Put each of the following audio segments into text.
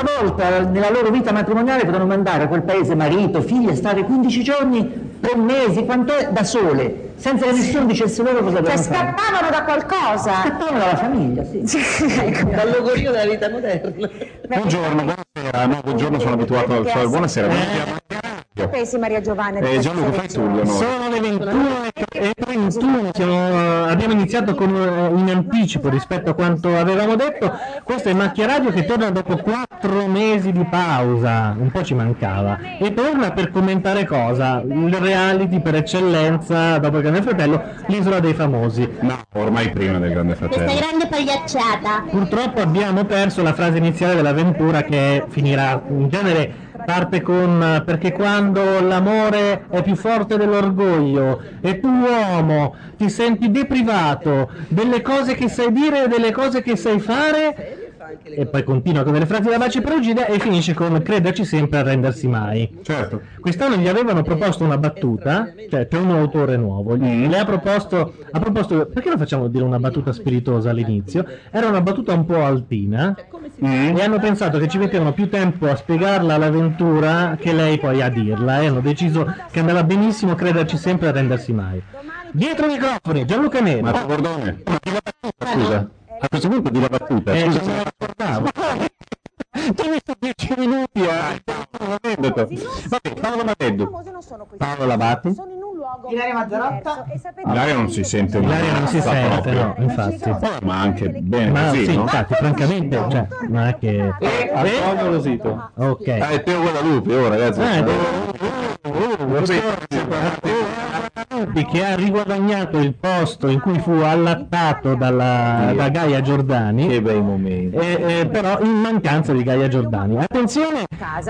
Una volta nella loro vita matrimoniale potevano mandare a quel paese marito, figlia, stare 15 giorni, tre mesi, quanto è, da sole, senza che nessuno dicesse loro cosa Cioè dovevano fare. scappavano da qualcosa. Scappavano dalla famiglia, sì. Dal logorio della vita moderna. Buongiorno, buonasera. No, buongiorno, sono abituato al solito. Buonasera. Che pensi Maria Giovanna? Eh, Gianluca, fai tu. Sono le 21 e 31, siamo- abbiamo iniziato con, eh, in anticipo rispetto a quanto avevamo detto. Questo è Macchia Radio che torna dopo 4 mesi di pausa, un po' ci mancava. E torna per commentare cosa? Il reality per eccellenza, dopo il Grande Fratello, l'isola dei famosi. No, ormai prima del Grande Questa Fratello. grande pagliacciata. Purtroppo abbiamo perso la frase iniziale dell'avventura che finirà in genere parte con perché quando l'amore è più forte dell'orgoglio e tu uomo ti senti deprivato delle cose che sai dire e delle cose che sai fare e poi continua con delle frasi da baci perugina e finisce con crederci sempre a rendersi mai. Certo. Quest'anno gli avevano proposto una battuta, cioè c'è un autore nuovo, gli- le ha proposto, ha proposto, perché non facciamo dire una battuta spiritosa all'inizio? Era una battuta un po' altina e hanno pensato che ci mettevano più tempo a spiegarla all'avventura che lei poi a dirla e hanno deciso che andava benissimo crederci sempre a rendersi mai. Dietro i microfoni, Gianluca Neri. Ma Bordone, scusa. A questo punto di la battuta, Eh, scusa non se la ricordavo. Ti ho visto 10 minuti a Vabbè, Paolo Madeddu. Famosi non sono questi. Paolo Labati. Sono in un luogo Ilaria Mazzarotta? diverso e sapete- L'aria non si sente L'aria non si sente, no, infatti. Oh, ma anche bene Ma così, sì, no? infatti, francamente, cioè, non è che... E Antonio Rosito. Ok. Ah, è Teo Guadalupe, oh ragazzi. Eh, Vabbè, che ha riguadagnato il posto in cui fu allattato dalla, da Gaia Giordani, Che bei momenti. eh, eh, però in mancanza di Gaia Giordani. Attenzione,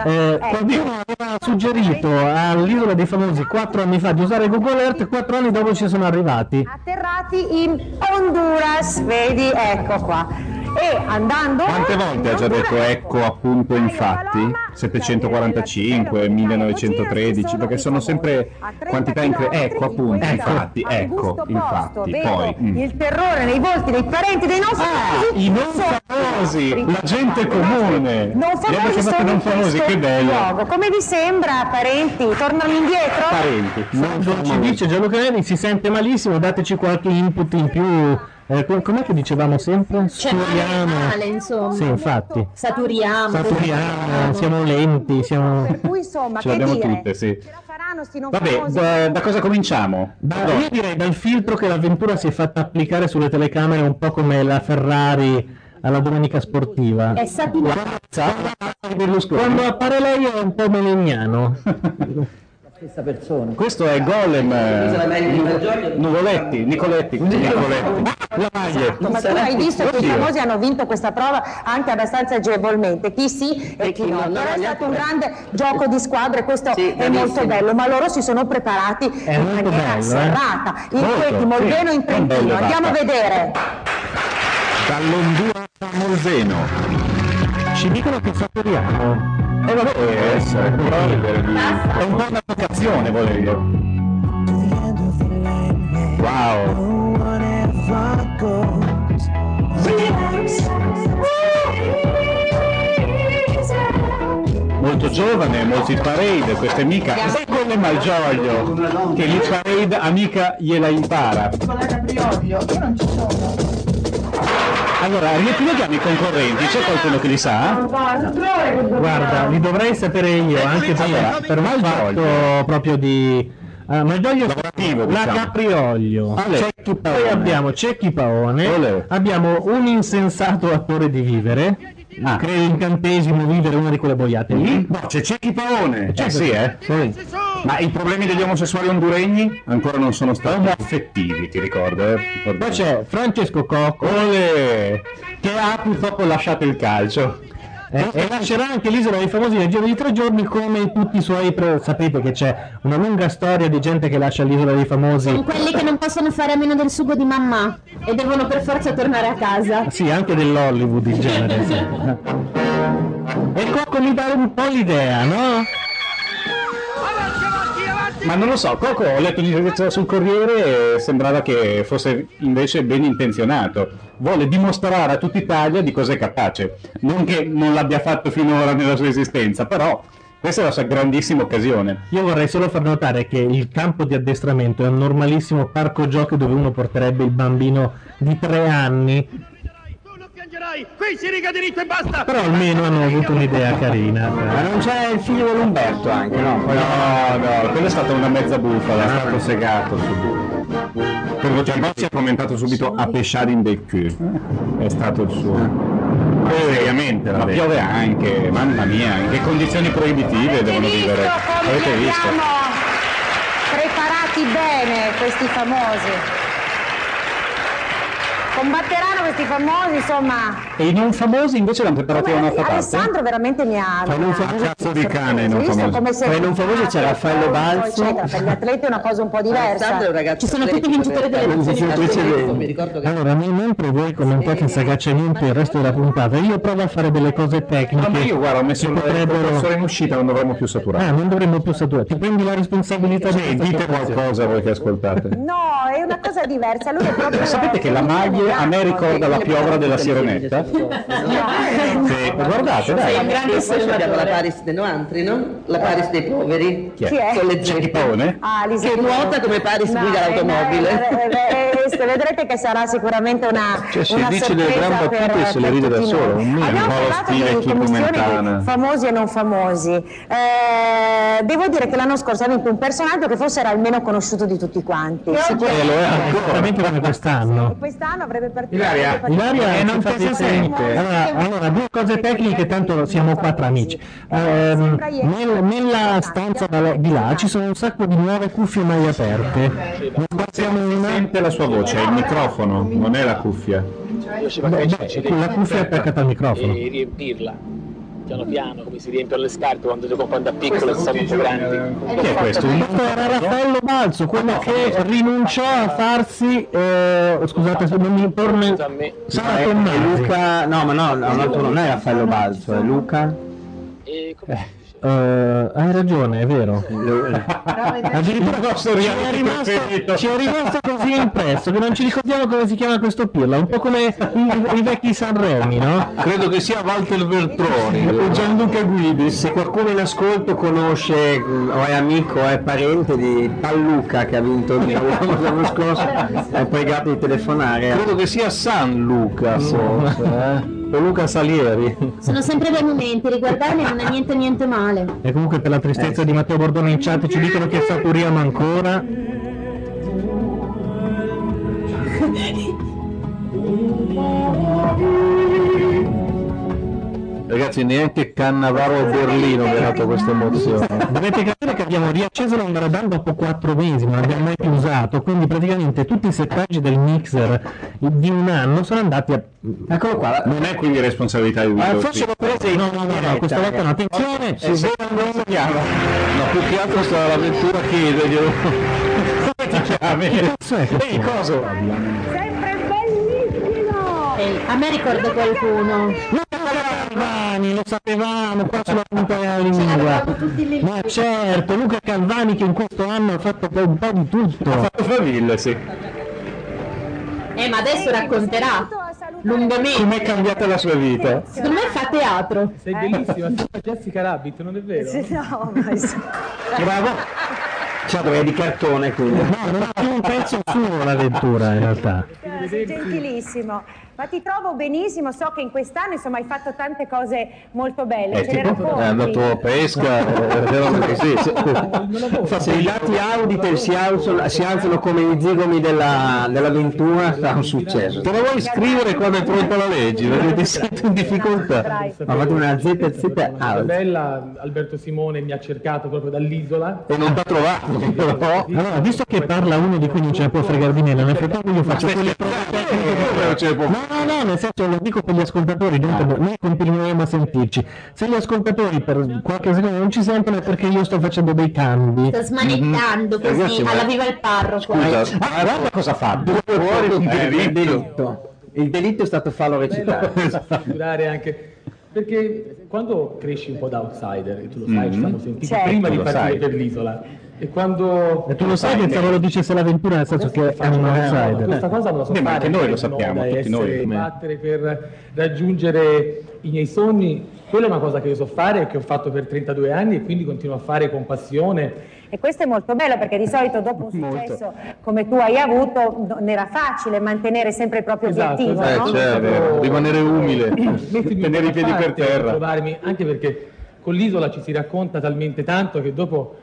eh, qualcuno aveva suggerito all'isola dei famosi quattro anni fa di usare Google Earth, quattro anni dopo ci sono arrivati. atterrati in Honduras, vedi, ecco qua. E andando Quante volte ha già detto ecco appunto infatti? Paloma, 745, 1913, perché sono sempre quantità incre- ecco appunto, infatti, ecco, infatti, poi. mm. il terrore nei volti dei parenti dei nostri Ah, i non famosi, la gente comune. non famosi chiamati sono non famosi, che bello. luogo. come vi sembra parenti tornano indietro Parenti, non Ci dice Gianluca Neri, si sente malissimo, dateci qualche input in più. Eh, com- com'è che dicevamo sempre? Male, Sturiamo. male, insomma. Sì, infatti. Saturiamo. Saturiamo, siamo lenti, siamo... per cui insomma Ce l'abbiamo dire tutte, sì. ce la faranno sti non Vabbè, famosi da, da cosa cominciamo? Da- io direi dal filtro che l'avventura si è fatta applicare sulle telecamere un po' come la Ferrari alla domenica sportiva. È saturato. Quando appare lei è un po' melegnano. Stessa persona. Questo è Golem, eh. Nuvoletti, Nicoletti, Nicoletti. La maglietta. ma tu hai visto che i famosi hanno vinto questa prova anche abbastanza agevolmente, chi sì e chi no. no, Però è stato un grande gioco di squadre, questo Sì, è bravissimo. molto bello, ma loro si sono preparati È in maniera bello, eh. serrata. Il Molto, Queti, Molveno sì, in Trentino, andiamo a vedere. Dall'Honduras a Molseno. Ci dicono che saturiamo. E vabbè, può essere, però è un po' una vocazione volendo. Wow. Molto giovane, molto hit parade, questa è mica. Sai come Malgioglio, che l'hit parade amica gliela impara. Allora, riepilogiamo i concorrenti, c'è qualcuno che li sa? Guarda, li dovrei sapere io, anche per, Allora, per un fatto proprio di... Uh, Malgioglio Lavorativo, la diciamo. Caprioglio, Ale. Cecchi Paone. poi abbiamo Cecchi Paone, Ole. abbiamo un insensato attore di vivere crei l'incantesimo, vivere una di quelle boiate lì. No, c'è Cecchi Paone. C'è Eh sì, eh? Sì. Ma i problemi degli omosessuali honduregni ancora non sono stati affettivi, ti ricordo, eh? Poi c'è Francesco Cocco Ole! che ha purtroppo lasciato il calcio. Eh, e lascerà anche l'isola dei famosi nel giro di tre giorni come tutti i suoi pre- sapete che c'è una lunga storia di gente che lascia l'isola dei famosi Sono quelli che non possono fare a meno del sugo di mamma e devono per forza tornare a casa. sì anche dell'Hollywood in genere sì. e Cocco mi dà un po' l'idea no? Ma non lo so, Coco ho letto l'intervista sul Corriere e sembrava che fosse invece ben intenzionato. Vuole dimostrare a tutta Italia di cos'è capace. Non che non l'abbia fatto finora nella sua esistenza, però questa è la sua grandissima occasione. io vorrei solo far notare che il campo di addestramento è un normalissimo parco giochi dove uno porterebbe il bambino di tre anni Qui si riga diritto e basta! però almeno hanno avuto un'idea carina Ma non c'è il figlio dell'Umberto anche, no? No, no, quella è stata una mezza bufala, è stato segato subito. Per voce Bossi ha commentato subito a pesciare in del cul. È stato il suo. Eh, seriamente, ma piove anche, mamma mia, in che condizioni proibitive devono vivere. Avete visto? preparati bene questi famosi. Combatteranno questi famosi, insomma. E i non famosi invece l'hanno preparati da un'altra parte? Alessandro veramente mi ha. Non mi ha- famosi- cazzo di cane, non famosi. come se- Tra i non famosi c'è Raffaello Balzo. Per gli atleti è una cosa un po' diversa. Alessandro è un ragazzo Ci sono tutti i vincitori delle che allora mentre voi commentate sagacciamente il resto della puntata io provo a fare delle cose No, ma tecniche io guarda, ho messo il potrebbero professore in uscita, non dovremmo più ah saturare. non dovremmo più saturare ti prendi la responsabilità di dite qualcosa voi che ascoltate. No, è una cosa diversa. Lui è proprio. Sapete che la maglia a me ricorda la piovra della sirenetta? Sì, guardate, dai. un grande abbiamo la. Paris dei noantri, no? La Paris dei poveri. Chi è? Chi? Con le Cecchi zeppe. Paone? Ah, Lisa- Che nuota come Paris guida eh, l'automobile. eh, eh, eh, vedrete che sarà sicuramente una, Cioè, una dice delle gran battute e se le ride da solo, un. Abbiamo Un po' parlato stile di Chico commissioni Mentana. di famosi e non famosi. Eh, devo dire che l'anno scorso ha vinto un personaggio che forse era il meno conosciuto di tutti quanti. Sicuramente. come quest'anno Quest'anno avrebbe partito. Ilaria, Ilaria Eh, non ti si sente. Allora, allora, due cose tecniche, tanto siamo qua tra amici. Ehm, nel- nella stanza di là ci sono un sacco di nuove cuffie mai aperte. Ne sbarziamo una. Sente la sua voce, è il microfono, non è la cuffia. Beh, beh, la cuffia è attaccata al microfono. e riempirla piano piano come si riempiono le scarpe quando le compri da piccole e sono un po' grandi Chi è questo? Era Raffaello Balzo, quello che rinunciò a farsi, eh, scusate se non mi torna, a me Sara Tommasi. Luca, no ma no, un altro non è Raffaello Balzo, è Luca. e come Eh, hai ragione, è vero. Addirittura ci è, rimasto, ci è rimasto così impresso che non ci ricordiamo come si chiama questo pirla, un po' come i, i vecchi Sanremi, no? Credo che sia Walter Veltroni. E Gianluca Guidi. Se qualcuno in ascolto conosce o è amico o è parente di tal Luca che ha vinto il programma l'anno scorso, è pregato di telefonare. Credo che sia San Luca forse, eh? O Luca Salieri. Sono sempre bei momenti, riguardarli non è niente niente male. E comunque per la tristezza di Matteo Bordone in chat ci dicono che saturiamo ancora. Ragazzi, neanche Cannavaro o Berlino mi ha dato questa emozione. Dovete capire che abbiamo riacceso l'Andradam dopo 4 mesi, non l'abbiamo mai più usato, quindi praticamente tutti i settaggi del mixer di un anno sono andati a... Eccolo qua. Non è quindi responsabilità di Ah, Windows. forse l'ho presa in No, no, no, no, questa volta no, attenzione! Eh, se non chiama. No, più che altro sta l'avventura chiederglielo. Cazzo è questo? Ehi, coso? Sempre bellissimo! A me ricorda qualcuno. Calvani, lo sapevamo, qua sulla punta della lingua. Ma certo, Luca Calvani che in questo anno ha fatto un po' di tutto. Ha fatto faville, sì. Eh, ma adesso racconterà lungamente. Com'è cambiata la sua vita? Secondo me fa teatro. sei bellissima Jessica Rabbit non è vero? No, ma Bravo. Certo, è di cartone quindi. No, non ha più un pezzo suo l'avventura in realtà. sei gentilissimo. Ma ti trovo benissimo, so che in quest'anno insomma hai fatto tante cose molto belle. Eh, Ce tipo, è andato a pesca, eh, robe così. Se, se i dati Auditel si alzano, si alzano come i zigomi della- dell'avventura, sarà un successo. Te lo vuoi scrivere quando è pronta la legge? Perché ti sento in difficoltà. Ma fate una ZZ La out. bella Alberto Simone mi ha cercato proprio dall'isola. E non ti ha trovato, però. Allora, visto che parla uno di cui non ce ne può fregare di meno, nel frattempo io faccio quelle prove non ce ne può No, no, no, nel senso lo dico per gli ascoltatori, non per- noi continueremo a sentirci. Se gli ascoltatori per qualche secondo non ci sentono è perché io sto facendo dei cambi. Sto smanettando così, Ragazzi, ma- alla viva il parroco. Scusa, ah, guarda cosa fa. Fuori un Eh, il delitto. Il delitto è stato farlo recitare. Figurare anche perché quando cresci un po' da outsider, e tu lo sai, ci siamo sentiti Certo. prima di partire sai. per l'isola. E quando E tu lo sai, pensavo lo dicesse l'avventura, nel senso che è un outsider. questa cosa non la so Beh, ma fare, anche noi lo non sappiamo, tutti noi. battere per raggiungere i miei sogni, quella è una cosa che io so fare e che ho fatto per 32 anni e quindi continuo a fare con passione. E questo è molto bello perché di solito dopo un successo come tu hai avuto non era facile mantenere sempre il proprio Esatto, obiettivo, esatto. no? Eh, certo, rimanere umile. Tenere i piedi per terra. provarmi, anche perché con l'isola ci si racconta talmente tanto che dopo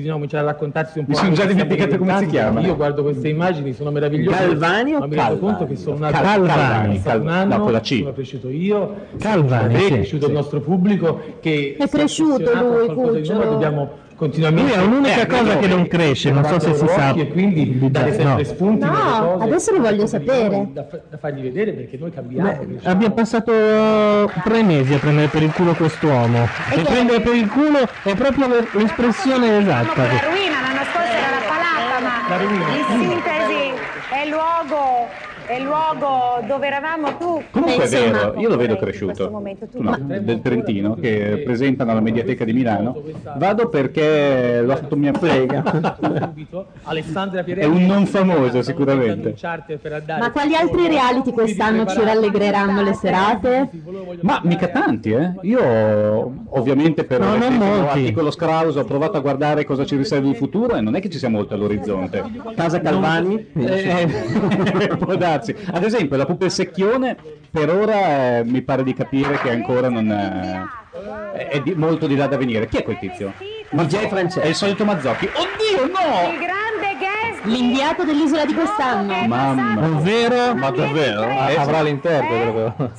bisogna cominciare a raccontarsi un po'. Mi sono già dimenticato come si chiama. Io guardo queste immagini, sono meravigliose. Galvani o ma mi rendo Calvani? conto che sono nato Calvani, un anno, no, con la C. sono cresciuto io, Calvani, è sì, cresciuto il nostro pubblico che È cresciuto lui, Cucciolo. dobbiamo continuamente Lui ha un'unica Eh, cosa che non cresce, non so se si sa. e quindi di- dare sempre no. spunti No, cose, adesso li voglio sapere. da, da fargli vedere perché noi cambiamo Beh, cresciamo. abbiamo passato tre mesi a prendere per il culo quest'uomo. E prendere per il culo è proprio le- l'espressione esatta. La ruina, l'anno scorso era la palata, ma in sintesi è il luogo, è il luogo dove eravamo tu. Comunque è vero, io lo vedo cresciuto. momento, tu no, del Trentino che presentano alla Mediateca di Milano. Vado perché l'ho fatto mia. Alessandra È un non famoso sicuramente. Ma quali altri reality quest'anno ci rallegreranno le serate? Ma mica tanti, eh? Io ovviamente per No, non essere molti. provati con lo Scrauso ho provato a guardare cosa ci riserva il futuro e non è che ci sia molto all'orizzonte. Casa Calvani? Eh, può darsi. Ad esempio la Puppe Secchione per ora eh, mi pare di capire che ancora non è, è di- molto di là da venire. Chi è quel tizio? DJ Francesco. È il solito Mazzocchi. Oddio no! Il grande guest L'inviato dell'isola di quest'anno. Mamma. Ovvero, Ma davvero? Eh, Avrà l'interprete proprio.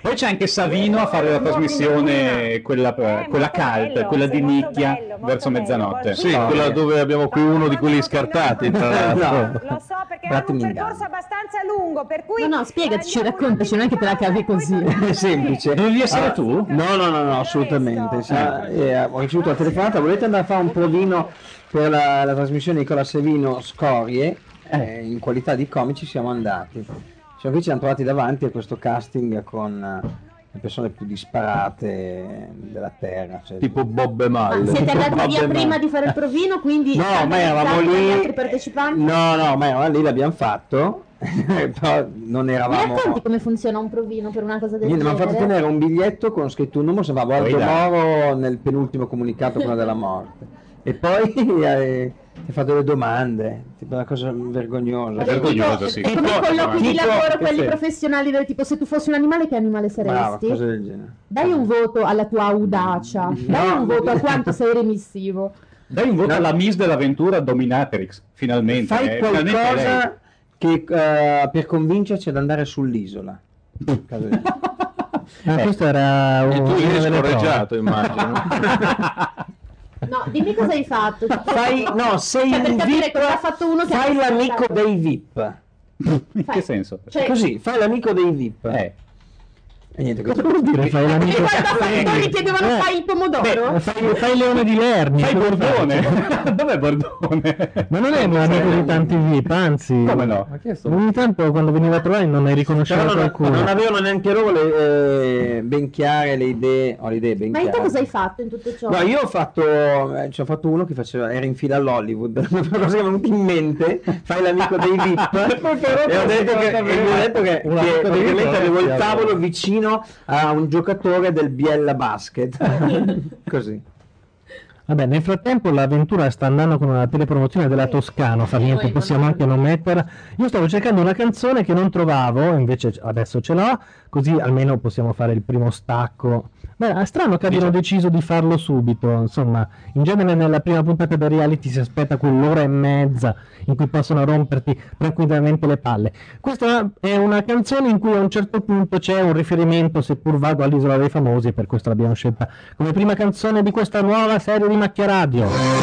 Poi c'è anche Savino a fare la trasmissione, quella, quella cult, quella di nicchia verso mezzanotte. Sì, quella dove abbiamo qui uno di quelli scartati, tra l'altro. Lo so perché era un percorso abbastanza lungo, per cui No, no, spiegaci, raccontaci, non è che te la cavi così. È semplice. Dovevi essere Ah, tu? No, no, no, no, assolutamente. sì. Eh, ho ricevuto la telefonata, volete andare a fare un provino per la, la trasmissione di Nicola Sevino Scorie? Eh, in qualità di comici siamo andati. Siamo qui ci hanno trovati davanti a questo casting con eh, le persone più disparate della terra. cioè- Tipo Bob e Ma Malle. siete andati via ma- prima di fare il provino, quindi No, ma eravamo lì. gli altri partecipanti? No, no, ma eravamo lì, l'abbiamo fatto, però non Mi eravamo. racconti come funziona un provino per una cosa del Niente, mi hanno genere? fatto tenere un biglietto con scritto un numero, sembrava Aldo. Moro nel penultimo comunicato prima della morte. E poi eh, ti ha fatto le domande, tipo una cosa vergognosa. Vabbè, vergognoso, tipo- sì. È come i colloqui di Tipo- lavoro, quelli sì. professionali del tipo se tu fossi un animale che animale Brava, saresti? genere. Dai un voto alla tua audacia, dai un voto a quanto sei remissivo. Dai un voto alla Miss dell'avventura Dominatrix, finalmente. Fai eh, finalmente qualcosa che, eh, per convincerci ad andare sull'isola. Genere. Ah, questo era E un tu eri delle prove. scorreggiato, immagino. No, dimmi cosa hai fatto. Fai, no, sei Cioè, per un capire VIP, cosa ha fatto uno che fai l'amico dei VIP. In che senso? Cioè, Così, fai l'amico dei VIP. Eh, E niente, Cosa vuol dire fai e l'amico? quando a Fantoni chiedevano Eh. fai il pomodoro? Fai, fai Leone di Lerni. fai Bordone. fai? Dov'è Bordone? Ma non è un amico di tanti VIP, anzi. Come no? Ogni tanto quando veniva a trovare non ne Però riconosceva non, qualcuno. non avevano neanche loro le, eh, ben chiare le idee. Ho le idee ben Ma chiare. cosa hai fatto in tutto ciò? No, io ho fatto, eh, ci ho fatto uno che faceva, era in fila all'Hollywood, una cosa che mi è venuta in mente, fai l'amico dei VIP, e ho detto che, e ho detto che, che praticamente avevo il tavolo vicino a un giocatore del Biella Basket, così. Vabbè, nel frattempo l'avventura sta andando con una telepromozione della Toscana, fa niente, possiamo anche non metterla. Io stavo cercando una canzone che non trovavo, invece adesso ce l'ho, così almeno possiamo fare il primo stacco. Beh, è strano che abbiano deciso di farlo subito, insomma, in genere nella prima puntata del reality si aspetta quell'ora e mezza in cui possono romperti tranquillamente le palle. Questa è una canzone in cui a un certo punto c'è un riferimento, seppur vago, all'isola dei famosi, per questo l'abbiamo scelta come prima canzone di questa nuova serie di Macchia Radio.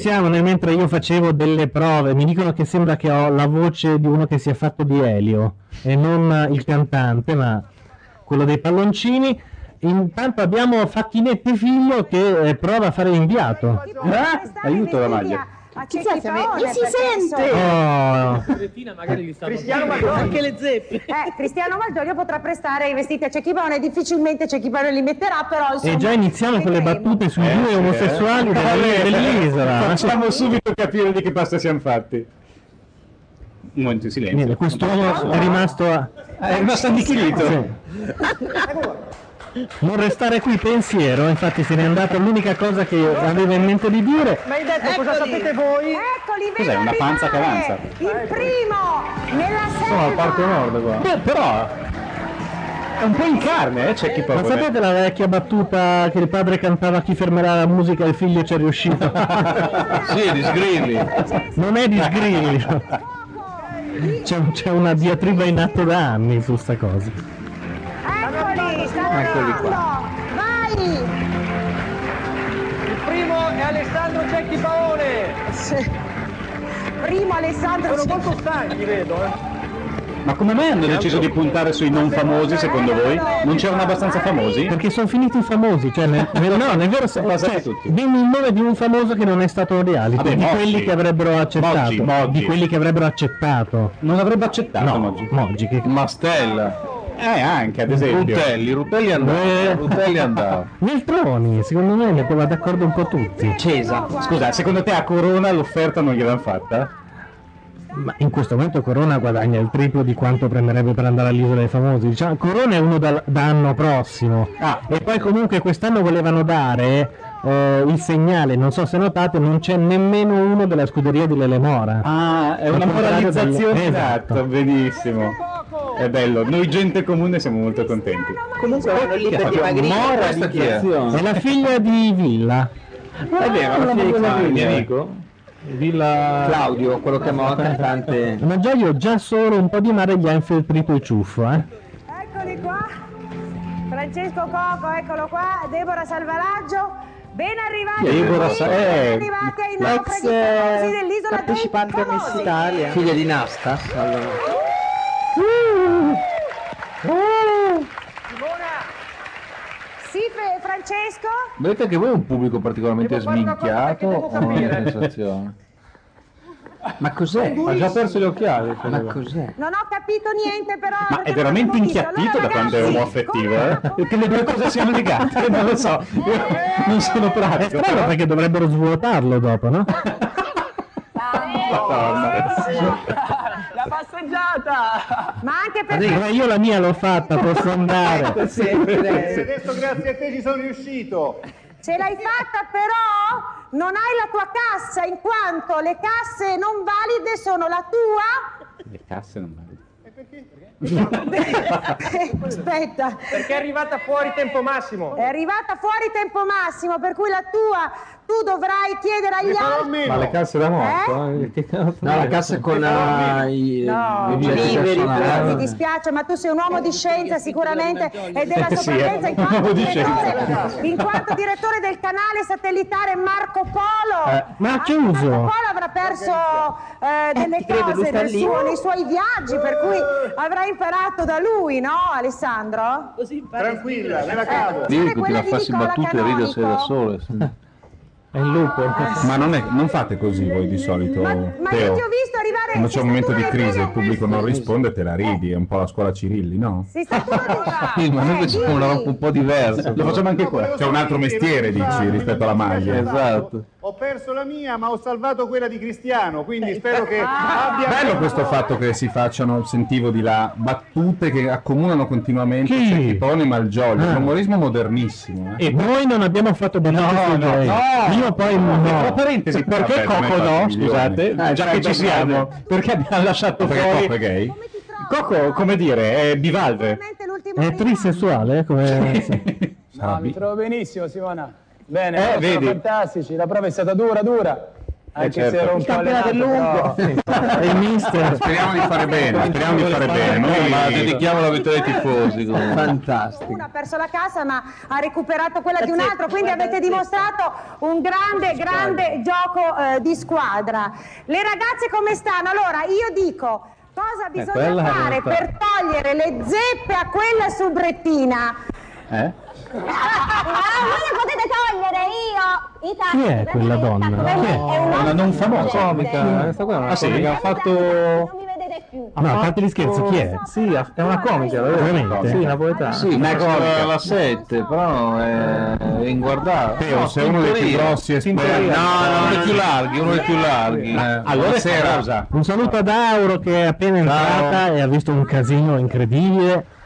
Risiamo nel mentre io facevo delle prove. Mi dicono che sembra che ho la voce di uno che si è fatto di Elio e non il cantante, ma quello dei palloncini. Intanto abbiamo Facchinetti figlio che eh, prova a fare l'inviato. Aiuto la maglia. Ma Chi c'è sa chi se fa ve- ora e si perché sente! sono- Oh. Cristiano Malgioglio. anche le zeppe. Eh, Cristiano Malgioglio potrà prestare i vestiti a Cecchipone, difficilmente Cecchipone li metterà, però insomma... E già iniziamo con le battute sui due omosessuali della- dell'isola. Facciamo subito capire di che pasta siamo fatti. un momento di silenzio. Niente, quest'uomo è rimasto a... È rimasto annichilito. Sì. Non restare qui pensiero, infatti se n'è andato l'unica cosa che aveva in mente di dire. Ma hai detto cosa sapete voi? Eccoli, Cos'è, una panza che avanza? Il primo nella Sono al. Parco Nord qua. Beh, però è un po' in carne, eh, c'è chi Ma proprio. sapete la vecchia battuta che il padre cantava chi fermerà la musica e il figlio ci è riuscito? Sì, di Sgrilli. Non è di Sgrilli. C'è, c'è una diatriba in atto da anni su sta cosa. Eccoli, arrivando. Vai! Il primo è Alessandro Cecchi Paone. Primo Alessandro Sono molto stanchi, vedo, eh. Ma come mai hanno deciso di puntare sui non famosi secondo voi? Non c'erano abbastanza famosi? Perché sono finiti i famosi, cioè nel- nel- no, è vero, se- Passati cioè, dimmi il nome di un famoso che non è stato un reality, Vabbè, di Moggi. quelli che avrebbero accettato, Moggi, Moggi. di quelli che avrebbero accettato. Non avrebbe accettato No, Moggi. Moggi che Mastella. Eh, anche ad esempio. Rutelli, Rutelli andava. Eh. Rutelli andava. Veltroni, secondo me ne va d'accordo un po' tutti. Cesa. Scusa, secondo te a Corona l'offerta non gliel'hanno fatta? Ma in questo momento Corona guadagna il triplo di quanto prenderebbe per andare all'isola dei famosi. Diciamo, Corona è uno da, da anno prossimo. Ah. E poi comunque quest'anno volevano dare eh, il segnale, non so se notate, non c'è nemmeno uno della scuderia di Lele Mora. Ah, è una moralizzazione delle- esatto, esatto. benissimo. È bello, noi gente comune siamo molto contenti. Comunque vanno lì per dimagrire. È? La figlia di Villa. È vero, la figlia di Claudio. mio amico? Villa Claudio, quello che è morto, cantante. Ma già io già solo un po' di mare gli ha infiltrito il ciuffo, eh. Eccoli qua. Francesco Coco, eccolo qua. Deborah Salvalaggio. Ben arrivati. Deborah qui, Sa- ben eh, arrivati ai l'ex, naufraghi eh, famosi dell'isola partecipante a Miss. Italia. Figlia di Nastas, allora. Sì, Fe- Francesco? Vedete che voi è un pubblico particolarmente Devo sminchiato perché devo o una sensazione? Ma cos'è? Ha già perso gli occhiali. Ma cos'è? Non ho capito niente però. Ma è veramente inchiattito visto. da quando è Allora, omoaffettivo, eh? Perché le due cose siano legate, non lo so. Io non sono È pratico. strano perché dovrebbero svuotarlo dopo, no? La passeggiata! Ma anche perché Ma io la mia l'ho fatta, posso andare. Adesso grazie a te ci sono riuscito. ce l'hai fatta però non hai la tua cassa in quanto le casse non valide sono la tua Le casse non vanno. Aspetta, Perché è arrivata fuori tempo massimo. è arrivata fuori tempo massimo, per cui la tua tu dovrai chiedere agli altri. Ma le casse da morto? eh? Cazzo No, la cassa con eh, i No, i oggetti mi personali. dispiace, ma tu sei un uomo di scienza sicuramente e della Sì, sopravvivenza in un quanto, direttore, in quanto direttore del canale satellitare Marco Polo. Eh, ma chiuso. Marco Polo avrà perso eh, delle cose nel suo- nei suoi viaggi, per cui avrà imparato da lui, no Alessandro? Così Tranquilla, me la Eh, cavo. Lì quella di Nicola battute e ridersi da Canonico. sole. sì. È il lupo. Ma non, è- non fate così voi di solito, Ma, ma io Teo. ti ho visto arrivare Quando c'è un momento di crisi e il pubblico non risponde, te la ridi, è un po' la scuola Cirilli, no? Uno di- Sì, ma noi Eh, facciamo una dimmi. roba un po' diversa. Lo facciamo anche qua. C'è un altro mestiere, dici, rispetto alla maglia. Esatto. Ho perso la mia, ma ho salvato quella di Cristiano, quindi spero che abbia... Bello questo fatto che si facciano, sentivo di là, battute che accomunano continuamente Chi? Cecchipone e Malgioglio, Ah. un umorismo modernissimo. Eh. E noi non abbiamo fatto battute No, no, no. Io poi no. Tra parentesi, perché Vabbè, Coco no? Scusate, milioni. già Eh, che ci siamo, eh. perché abbiamo lasciato Perché fuori Coco è gay? Coco, come dire, è bivalve. È trisessuale? Come... No, mi trovo benissimo, Simona. Bene, Eh, sono fantastici. La prova è stata dura, dura. Anche certo. se ero un Il po' campionato è allenato, però- il mister. Speriamo di fare bene, speriamo di fare bene. Noi Ma dedichiamo la vittoria ai tifosi. comunque. Fantastico. Uno ha perso la casa ma ha recuperato quella di un altro, quindi avete dimostrato un grande, grande gioco eh, di squadra. Le ragazze come stanno? Allora, io dico, cosa bisogna quella fare per togliere le zeppe a quella subrettina? Eh? Ah, voi le potete togliere io, i. Chi è quella donna? Chi è? È Una non famosa. Comica, questa qua è una Ah, sì? comica, ha fatto... Non mi vedete No, a parte gli scherzi, chi è? Sì, è una comica, davvero. Veramente? Sì, napoletana. Sì, comica. comica. la 7, però è è inguardabile. Teo, No, sei uno dei più grossi esperti. No, no, uno dei più larghi, uno dei più larghi. Eh, Allora buonasera. Un saluto ad Auro che è appena entrata e ha visto un casino incredibile.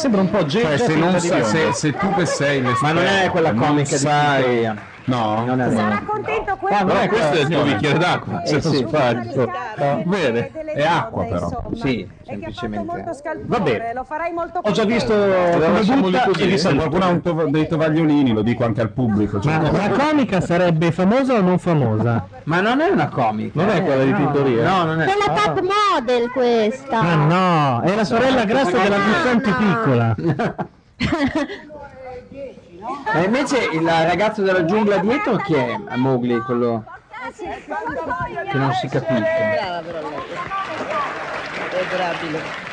Sembra un po' Cioè, se, non sa- se, se tu che sei l'esperto, Ma non è quella comica di sai... Tintoria. No, Non è Sarà contento quello Ah, no, che- questo è il tuo bicchiere d'acqua, Eh, sì. sbaglio. Bene. delle È acqua, però. insomma, Sì, che ha fatto semplicemente. molto scalpore, Vabbè. lo farai molto Ho già visto eh. qualcuno ha un tov- dei tovagliolini, lo dico anche al pubblico. Cioè, Ma la comica sarebbe famosa o non famosa? Ma non è una comica. Non è eh, quella di no. Tintoria? No, non è. È la top model questa. Ah no, è la sorella grassa della Guzzanti piccola. E invece il ragazzo della giungla dietro chi è? Mowgli, quello che non si capisce.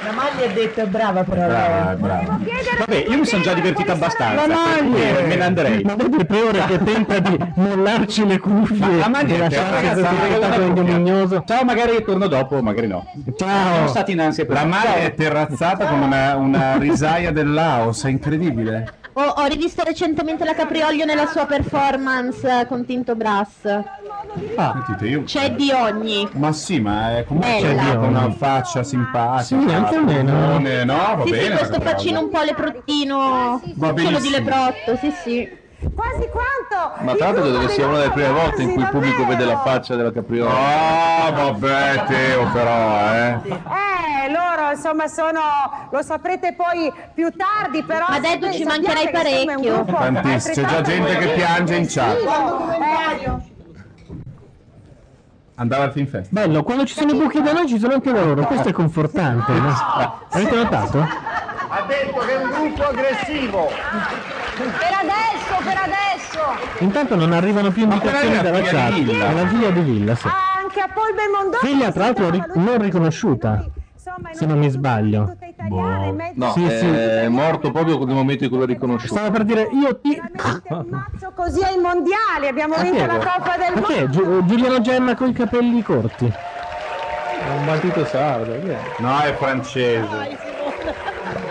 La maglia è detta brava però. brava, brava. Vabbè, io mi sono già divertito abbastanza. La per cui maglia! me ne andrei. Ma vedi priore che tenta di mollarci le cuffie Ma la maglia e è lasciarci terra, questo ragazzi, spettacolo ignominioso. Ciao, magari torno dopo, magari no. Ciao! Siamo stati in ansia. La maglia è terrazzata come una, una risaia del Laos, è incredibile. Rivisto recentemente la Capriolio nella sua performance eh, con Tinto Brass. Ah, sentite, io... C'è di ogni. Ma sì, ma è comunque Bella. c'è una faccia simpatica. Sì, anche a me, no? Va sì, bene. sì, questo faccino un po' leprottino, Va solo di leprotto, sì, sì. Quasi quanto? Ma l'altro credo che sia una delle prime volte in cui il pubblico vede la faccia della Capriola. Oh, vabbè, Teo, però, eh. Eh, loro insomma sono, lo saprete poi più tardi, però... Ma Deddu, ci mancherai parecchio. Tantissimo, c'è già gente che piange in chat. Eh, Andava al film fest. Bello, quando ci sono i buchi da noi ci sono anche da loro, questo è confortante. no? Avete notato? Ha detto che è un gruppo aggressivo. Per adesso, per adesso. Intanto non arrivano più indicazioni dalla figlia chat. di Villa. È la figlia di Villa, sì. anche a Paul Belmondo. Figlia tra l'altro ri- non riconosciuta, se non mi sbaglio. No, Sì, sì. è morto proprio nel momento in cui l'ho riconosciuto. Stavo per dire io ti... Così ai mondiali abbiamo Ma vinto la? Coppa del Mondo. che è? Giu- Giuliano Gemma con i capelli corti. È un bandito sardo, chi è? No, è francese.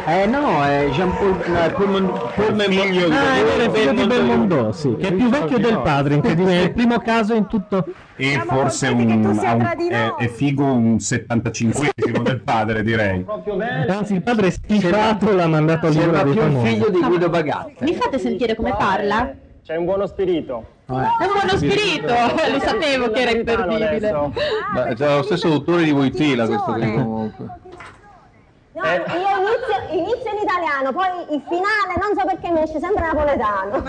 Eh no, è Jean-Paul eh, Paul Mon- Paul Memmiglio. Ah, è è figlio di Belmondo, sì, che è più vecchio del padre, incredibile. È il primo caso in tutto... E forse un, un- è, è figo un 75esimo del padre, direi. Anzi, il padre è schifato, l'ha mandato all'ora Sembra più il figlio di Guido Bagatta. Mi fate sentire come parla? C'è un buono spirito. È un buono spirito, lo sapevo che era imperdibile. Ma è lo stesso dottore di Voitila questo qui comunque. No, io inizio, inizio in italiano, poi il finale non so perché mi esce sempre napoletano.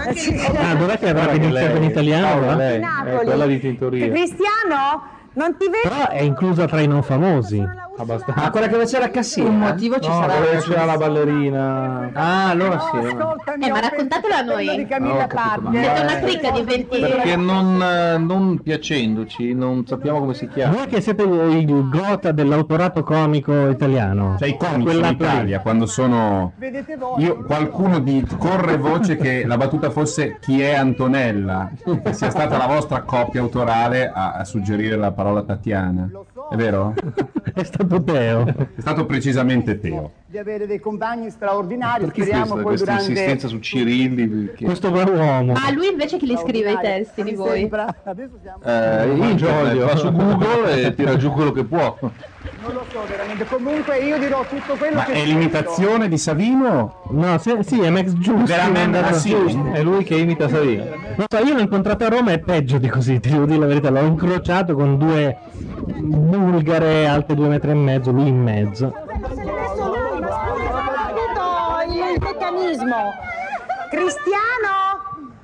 Ah, dov'è che avrebbe iniziato in italiano? va? lei, è Napoli. quella di Tintoria. Cristiano, non ti vedo? Però è inclusa tra i non famosi. Abbastanza. Ah, quella che faceva la cassiera? Un motivo ci No, sarà. quella che c'era la ballerina. Ah, allora sì. Eh, ma raccontatelo a noi. Di Camilla capito, ma- Siete una cricca di 20 Perché non, eh, non piacendoci, non sappiamo come si chiama. Voi che siete il gota dell'autorato comico italiano. Cioè i comici in. Italia, quando sono... Vedete voi? Io, qualcuno di, corre voce che la battuta fosse chi è Antonella, che sia stata la vostra coppia autorale a, a suggerire la parola Tatiana. È vero? È stato Teo. È stato precisamente Teo. Di avere dei compagni straordinari. Perché Speriamo questa, poi questa durante... insistenza su Cirilli? Perché... Questo bravo uomo. Ma lui invece chi li scrive i testi di voi? sembra- Adesso siamo... Eh, internet, va su Google e tira giù quello che può. Non lo so veramente. Comunque io dirò tutto quello Ma che è l'imitazione di Savino? No, sì, sì, è Max Giusti. Veramente? Ah, sì? È lui che imita Savino. Non so, io l'ho incontrato a Roma, è peggio di così, ti devo dire la verità. L'ho incrociato con due bulgare alte due metri e mezzo, lui in mezzo. il, il meccanismo. Cristiano?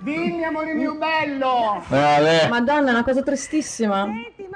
Dimmi amore mio bello. Ale. Madonna, è una cosa tristissima.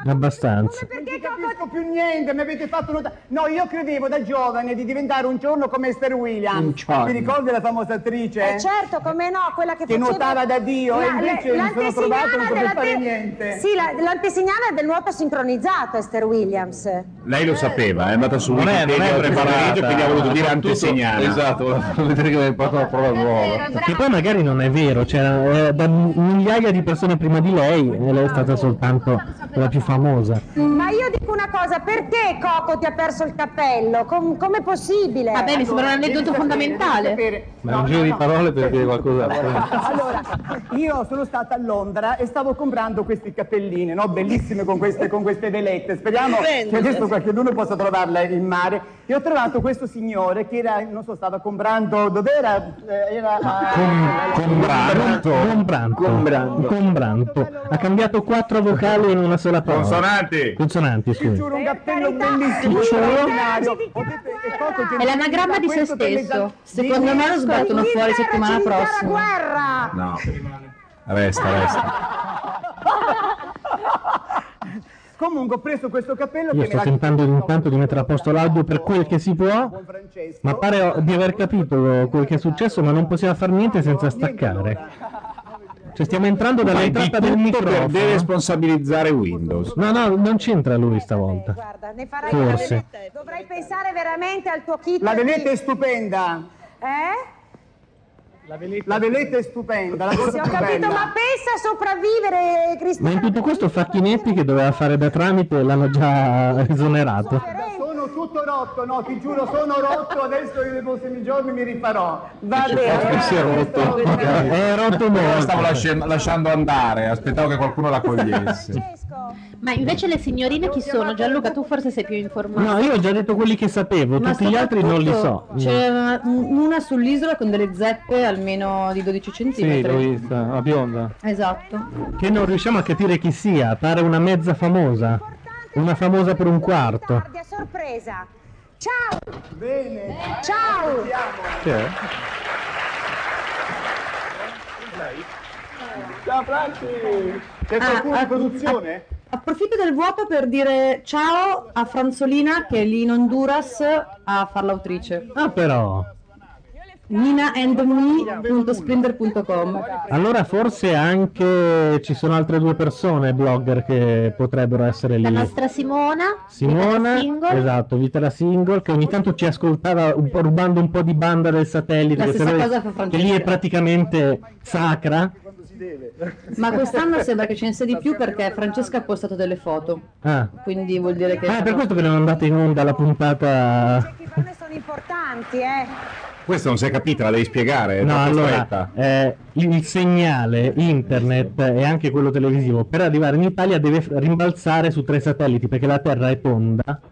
Abbastanza. Non ti capisco più niente, mi avete fatto notare. No, io credevo da giovane di diventare un giorno come Esther Williams. Ti ricordi la famosa attrice? Eh certo, come no, quella che Che faceva... nuotava da Dio, e invece mi sono trovato non potevo fare niente. Sì, la- l'antesignana del nuoto sincronizzato, Esther Williams. Lei lo sapeva, è andata su Non è, non è preparata. e quindi ha voluto dire antesignana. Esatto, vedere che aveva imparato una prova nuova. Che poi magari non è vero, c'era eh, da migliaia di persone prima di lei e lei è stata soltanto la più famosa. Ma io dico una cosa, perché Coco ti ha perso il cappello? Com- com'è possibile? Vabbè, mi sembra un aneddoto fondamentale. Ma è un giro di parole per dire qualcos'altro. Allora, io sono stata a Londra e stavo comprando questi cappellini, no? Bellissime con queste, con queste velette. Speriamo che adesso qualcuno possa trovarla in mare. E ho trovato questo signore che era, non so, stava comprando, dov'era? Eh, Era a... Combranto. Combranto. Combranto. Ha cambiato quattro vocali in una sola parola. Consonanti. Consonanti, scusi. Giuro, un cappello bellissimo, È l'anagramma di se stesso. Secondo me lo sbattono fuori settimana prossima. Guerra! No. Resta, resta. Comunque ho preso questo cappello Io che sto tentando intanto di mettere a posto l'audio per quel che si può, ma pare di aver capito quel che è successo, ma non possiamo fare niente senza staccare. Cioè stiamo entrando dall'entrata del per microfono. deresponsabilizzare Windows. No, no, non c'entra lui stavolta. Guarda, ne farai Forse. Dovrai pensare veramente al tuo kit. La di- veletta è stupenda. Eh? La veletta è stupenda, la cosa Sì, ho capito, bella. ma pensa a sopravvivere, Ma Cristiano. in tutto questo Facchinetti che doveva fare da tramite l'hanno già esonerato. Tutto rotto, no, ti giuro, sono rotto, adesso io nei prossimi giorni mi rifarò. Va bene. si è rotto. È rotto molto. Stavo lasci- lasciando andare, aspettavo che qualcuno la cogliesse. Ma invece le signorine chi sono? Gianluca, tu forse sei più informato. No, io ho già detto quelli che sapevo, Ma tutti gli altri non li so. C'è una, una sull'isola con delle zeppe almeno di 12 Sì, centimetri. l'ho vista, la bionda. Esatto. Che non riusciamo a capire chi sia, pare una mezza famosa. Una famosa per un quarto. a sorpresa. Ciao! Bene. Ciao! Che è? Ciao Franci! C'è Ah, qualcuno ah, in produzione? Approfitto del vuoto per dire ciao a Franzolina che è lì in Honduras a far l'autrice. Ah però. ninaandme.splendor.com Allora forse anche ci sono altre due persone, blogger, che potrebbero essere La lì. nostra Simona, Simona, Vita esatto, Vita la Single, che ogni tanto ci ascoltava un po' rubando un po' di banda del satellite, La che, fa che lì è praticamente sacra. Ma quest'anno sembra che ce ne sia di più perché Francesca ha postato delle foto. Ah, Quindi vuol dire che... Ah, è per questo che non andate in onda la puntata. Sono importanti, eh. Questo non si è capita, la devi spiegare. No, allora, eh, il segnale internet e anche quello televisivo per arrivare in Italia deve rimbalzare su tre satelliti perché la Terra è tonda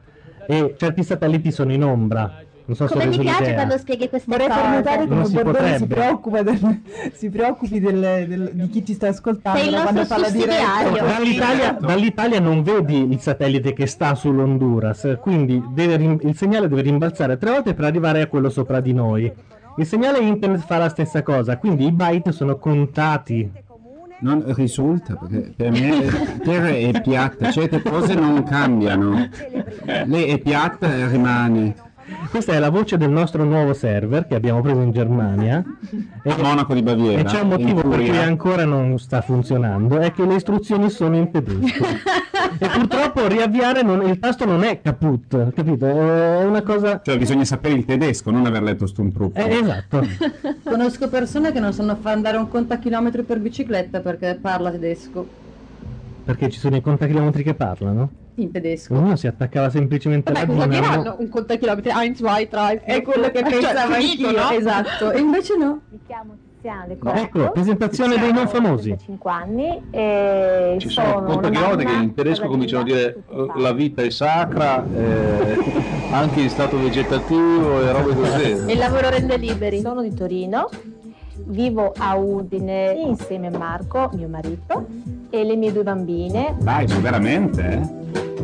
e certi satelliti sono in ombra. Non so Come se mi piace l'idea. quando spieghi queste Vorrei far notare cose. che Non si Bordone si preoccupa, del- si preoccupi del- del- di chi ci sta ascoltando Sei il quando nostro fa la diretta. sussidiario. Dall'Italia, dall'Italia non vedi il satellite che sta sull'Honduras, quindi deve rim- il segnale deve rimbalzare tre volte per arrivare a quello sopra di noi. Il segnale internet fa la stessa cosa, quindi i byte sono contati. Non risulta perché per me la Terra è piatta, certe cose non cambiano. Lei è piatta e rimane. Questa è la voce del nostro nuovo server che abbiamo preso in Germania. A Monaco di Baviera. E c'è un motivo per cui ancora non sta funzionando, è che le istruzioni sono in tedesco. e purtroppo riavviare non- il tasto non è caput, capito? È una cosa... Cioè bisogna sapere il tedesco, non aver letto Sturmtrupp. Eh, esatto. Conosco persone che non sanno far andare un contachilometri per bicicletta perché parla tedesco. Perché ci sono i contachilometri che parlano. In tedesco. Uno si attaccava semplicemente Vabbè, alla cosa dinamo. diranno? Un contachilometri, 1, 2, 3. È quello che Cioè, pensavo finito, anch'io. no? Esatto. E invece no. Mi chiamo Tiziana De Ecco, presentazione dei non famosi. 5 anni e Ci sono contachilometri che in tedesco cominciano a dire eh, la vita è sacra, eh, anche in stato vegetativo e robe così. E il lavoro rende liberi. Sono di Torino, vivo a Udine insieme a Marco, mio marito, e le mie due bambine. Dai, veramente?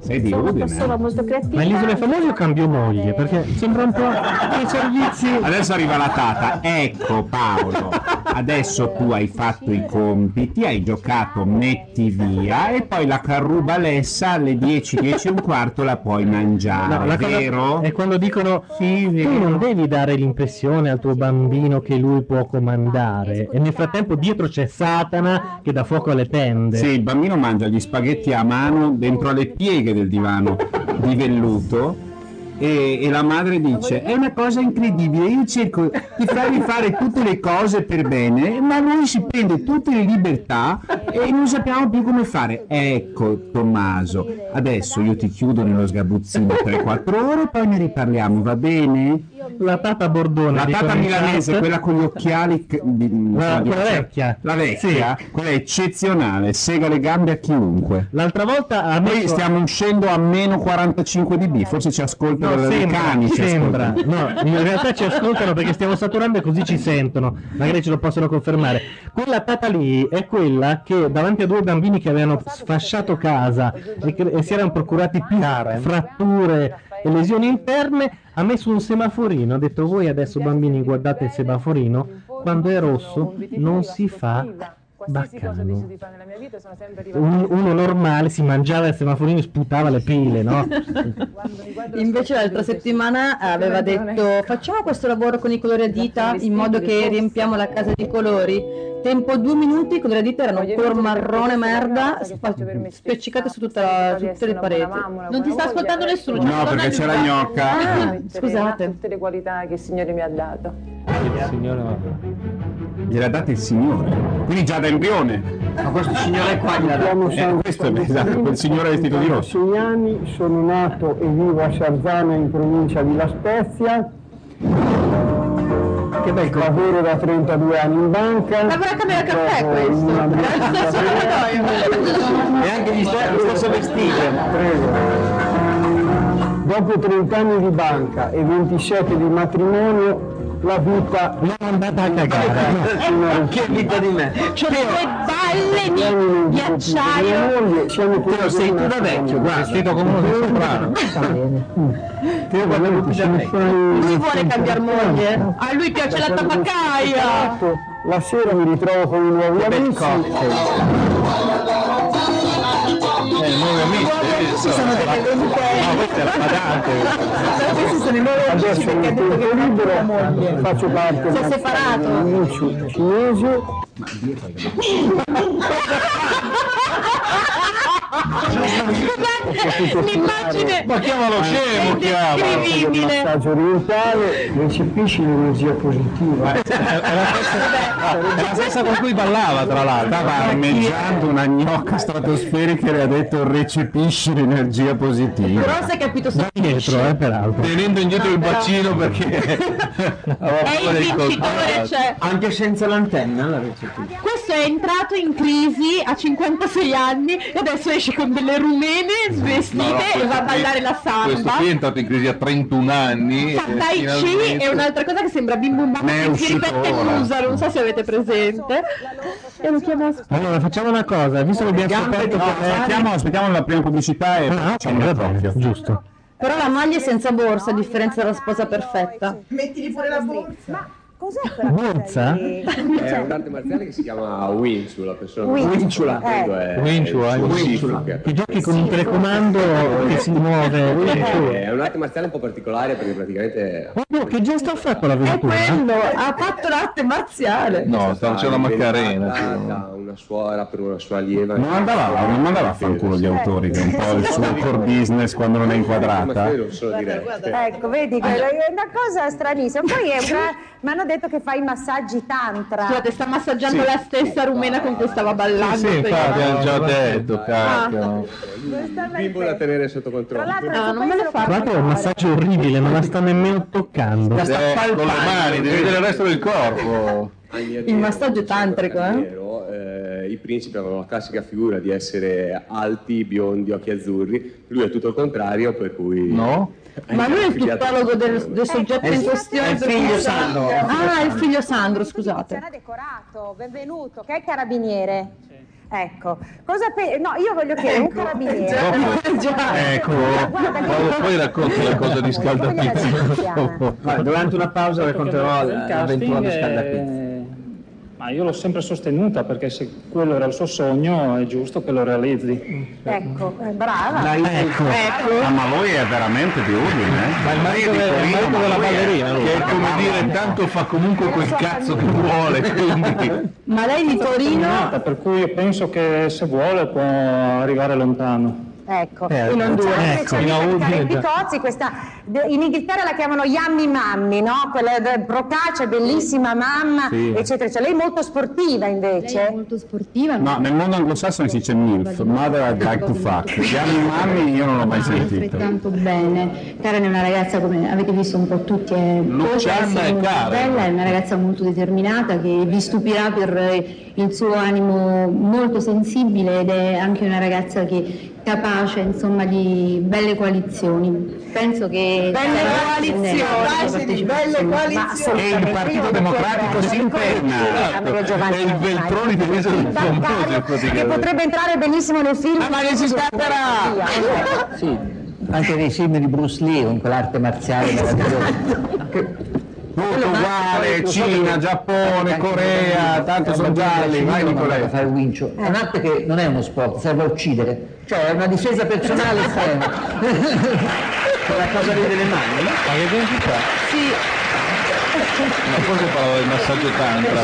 Sei di Sono una Udine? persona molto creativa. Ma all'isola famosi o cambio moglie? Perché sembra un po' che servizi... Adesso arriva la tata. Ecco Paolo, adesso tu hai fatto i compiti, hai giocato metti via e poi la carrubalessa alle 10, 10 e un quarto la puoi mangiare, No, vero? è quando dicono tu non devi dare l'impressione al tuo bambino che lui può comandare e nel frattempo dietro c'è Satana che dà fuoco alle tende. Sì, il bambino mangia gli spaghetti a mano dentro alle pieghe del divano di velluto E, e la madre dice: È una cosa incredibile, io cerco di fargli fare tutte le cose per bene, ma lui si prende tutte le libertà e non sappiamo più come fare. Ecco, Tommaso, adesso io ti chiudo nello sgabuzzino 3-4 ore, poi ne riparliamo, va bene? La tata Bordone. La tata milanese, chat. quella con gli occhiali. che- di- La- di- quella vecchia. La vecchia, quella è eccezionale, sega le gambe a chiunque. L'altra volta ha Noi messo- stiamo uscendo a meno 45 dB, forse ci ascoltano sembra, cani. ci sembra. ascoltano. No, in realtà ci ascoltano perché stiamo saturando e così ci sentono. Magari ce lo possono confermare. Quella tata lì è quella che davanti a due bambini che avevano sfasciato casa e, che- e si erano procurati più fratture e lesioni interne, ha messo un semaforino. Ha detto voi adesso bambini guardate il semaforino, quando è rosso non si fa baccano. Un- uno normale si mangiava il semaforino e sputava le pile, no? Invece l'altra settimana aveva detto facciamo questo lavoro con i colori a dita in modo che riempiamo la casa di colori. Tempo due minuti, i colori a dita erano color marrone merda, spiaccicate su tutta la- tutte le pareti. Non ti sta ascoltando nessuno. No, perché c'è la gnocca. Ah, scusate. Tutte le qualità che il Signore mi ha dato. Gliel'ha data il signore. Quindi già da embrione. Ma questo signore qua gliel'ha dato. Eh, questo è esatto, quel signore vestito di rosso. Sei anni, sono nato e vivo a Sarzana in provincia di La Spezia. Che bel Lavoro da 32 anni in banca. Lavora a camera caffè questo. E anche gli sta- lo stesso vestito. Prego. Dopo 30 anni di banca e 27 di matrimonio, la vita non è andata a cagare. Che vita di me. C'ho le due balle di, di acciaio. Siamo Teo, sei tu da vecchio, guarda. Vestito come uno del soprano. Teo, veramente Lui vuole cambiare moglie. A lui piace la tabaccaia. La sera mi ritrovo con i nuovi amici. Eh, nuovi amici. Questi sono delle venute. No, questa è la. Questi sono i nuovi amici perché ha detto che libero la moglie. faccio parte Si è separato. amici cinesi. L'immagine Ma chiamalo scemo, Il indescrivibile. massaggio orientale recepisci l'energia positiva. È la stessa con cui ballava, tra l'altro. Stava armeggiando una gnocca stratosferica e le ha detto recepisci l'energia positiva. Però si è capito solo Dietro, eh, peraltro. Tenendo indietro il bacino perché aveva È il vincitore, cioè. Anche senza l'antenna la. Questo è entrato in crisi a 56 anni e adesso esce con delle rumene svestite No, no, e questo va a qui- ballare la Questo samba. qui è entrato in crisi a 31 anni. Tai Chi finalmente- è un'altra cosa che sembra bim bum bam che si ripete. Musa, non so se avete presente. E lo chiama Allora, facciamo una cosa, visto che abbiamo scoperto No, che... aspettiamo, aspettiamo la prima pubblicità e Ah, facciamo bene, proprio. giusto. Però la maglia è senza borsa, a differenza della sposa perfetta. Mettili pure la borsa. Cos'è quella Borsa? È un'arte marziale che si chiama Winchu, la persona Winciula, eh. è eh, Winciula. Shifu, che- Che giochi con un telecomando che si muove. Eh, È un'arte marziale un po' particolare perché praticamente Oh, che gesto ha fatto l'avventura? Quello, ha fatto l'arte marziale. No, stava facendo la Macarena. una suora per una sua allieva. Non andava, non mandava a fanculo gli autori, che è un po' il suo core business quando non è inquadrata. Ecco, vedi, è una cosa stranissima. Poi è una... detto che fa i massaggi tantra. Scusate, sta massaggiando Sì. la stessa rumena con cui stava ballando. Sì, sì, prima. hanno già detto, cacchio. Il bimbo da tenere sotto controllo. No, non me le fa. Tra l'altro è un massaggio orribile, non la sta nemmeno toccando. Eh, con le mani, devi vedere il resto del corpo. Il massaggio tantrico, eh? Eh, I principi avevano la classica figura di essere alti, biondi, occhi azzurri. Lui è tutto il contrario, per cui. No? Ma lui è il tuttologo del, del soggetto È il- in questione. è il figlio Sandro. Ah, il figlio Sandro, scusate. Era decorato, benvenuto, che è carabiniere. Ecco, cosa pe- No, io voglio chiedere, un carabiniere. Ecco, poi, poi racconti la cosa di scaldapizza. Guarda, durante una pausa racconterò l'avventura di Scaldapizza. Ma io l'ho sempre sostenuta perché se quello era il suo sogno è giusto che lo realizzi. Ecco, eh, brava. Dai, ecco. Ah, ma lui è veramente di udine, eh? Ma il marito, del- il Torino, marito ma della ballerina, che è come dire tanto fa comunque quel cazzo che vuole, quindi... Ma lei di Torino? Per cui io penso che se vuole può arrivare lontano. Ecco, Eh, in Honduras, ecco, in. Picozzi, questa, in Inghilterra la chiamano Yummy Mammy, no? Quella procaccia, bellissima mamma, Sì. eccetera, eccetera. Lei è molto sportiva invece. molto sportiva, No, nel mondo anglosassone si dice MILF, Mother I'd Like to Fuck. Gianni Mammi io non l'ho mai sentito. altrettanto bene. Karen è una ragazza, come avete visto un po' tutti, è Luciana e molto Karen. bella, è una ragazza molto determinata che vi stupirà per eh, il suo animo molto sensibile ed è anche una ragazza che capace insomma di belle coalizioni. Penso che Belle coalizioni, E il Partito Democratico si interna. E il Veltroni deve essere famoso che praticamente. potrebbe entrare benissimo nel film. Ma che si scapperà! Sì, anche nei film di Bruce Lee con quell'arte marziale meravigliosa. Tutto uguale, Cina, Giappone, Corea, tanto sono gialli, vai Nicolè. a fare il wincio. È un'arte che non è uno sport, serve a uccidere. Cioè è una difesa personale estrema. Quella cosa lì delle mani? Ma che densità? Sì. Ma forse parlava del massaggio tantra.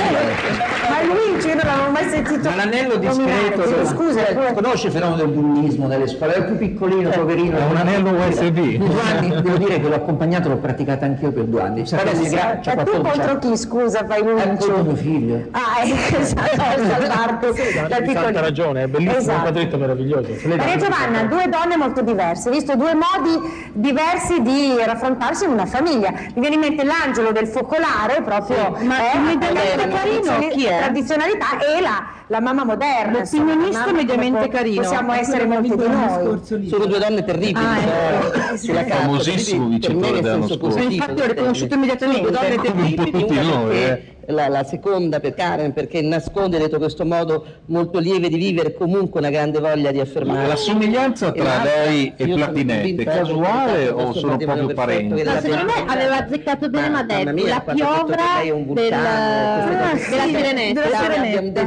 Ma Luigi io non l'avevo mai sentito. Ma l'anello nominare. discreto, Chiedo Scusa, eh, conosce il fenomeno del bullismo nelle scuole, è il più piccolino, poverino. è un anello USB. Due anni, devo dire che l'ho accompagnato, l'ho praticato anch'io per due anni. Adesso è gra- Ma tu 14 contro chi, scusa, fai È Luigi? contro mio figlio. Ah, eh, esatto, salvarti dal Hai tanta ragione, è bellissimo, Esatto. un quadretto meraviglioso. Maria Giovanna, due donne molto diverse, visto due modi diversi di raffrontarsi in una famiglia. Mi viene in mente l'angelo del focolare, proprio Sì, ma eh, immediatamente la carino, tradizione- chi è? tradizionalità e la, la mamma moderna. L'opinionista mediamente può- carino. Possiamo essere molti di noi. Sono due donne terribili. Ah, eh, sulla carta, Famosissimo per me vincitore dell'anno scorso. positivo Infatti ho del riconosciuto immediatamente. Due donne Come un po' terribili, tutti noi, perché la, la seconda per Karen perché nasconde dentro questo modo molto lieve di vivere comunque una grande voglia di affermare. Ma la somiglianza tra l'altra, lei e Platinette è convinta casuale o sono proprio parenti? No, secondo me aveva azzeccato bene, ma Mamma detto mia, la piovra che lei è un del, vulcano, queste ah, cose. sì, della sirenetta. della Abbiamo un sirenetta.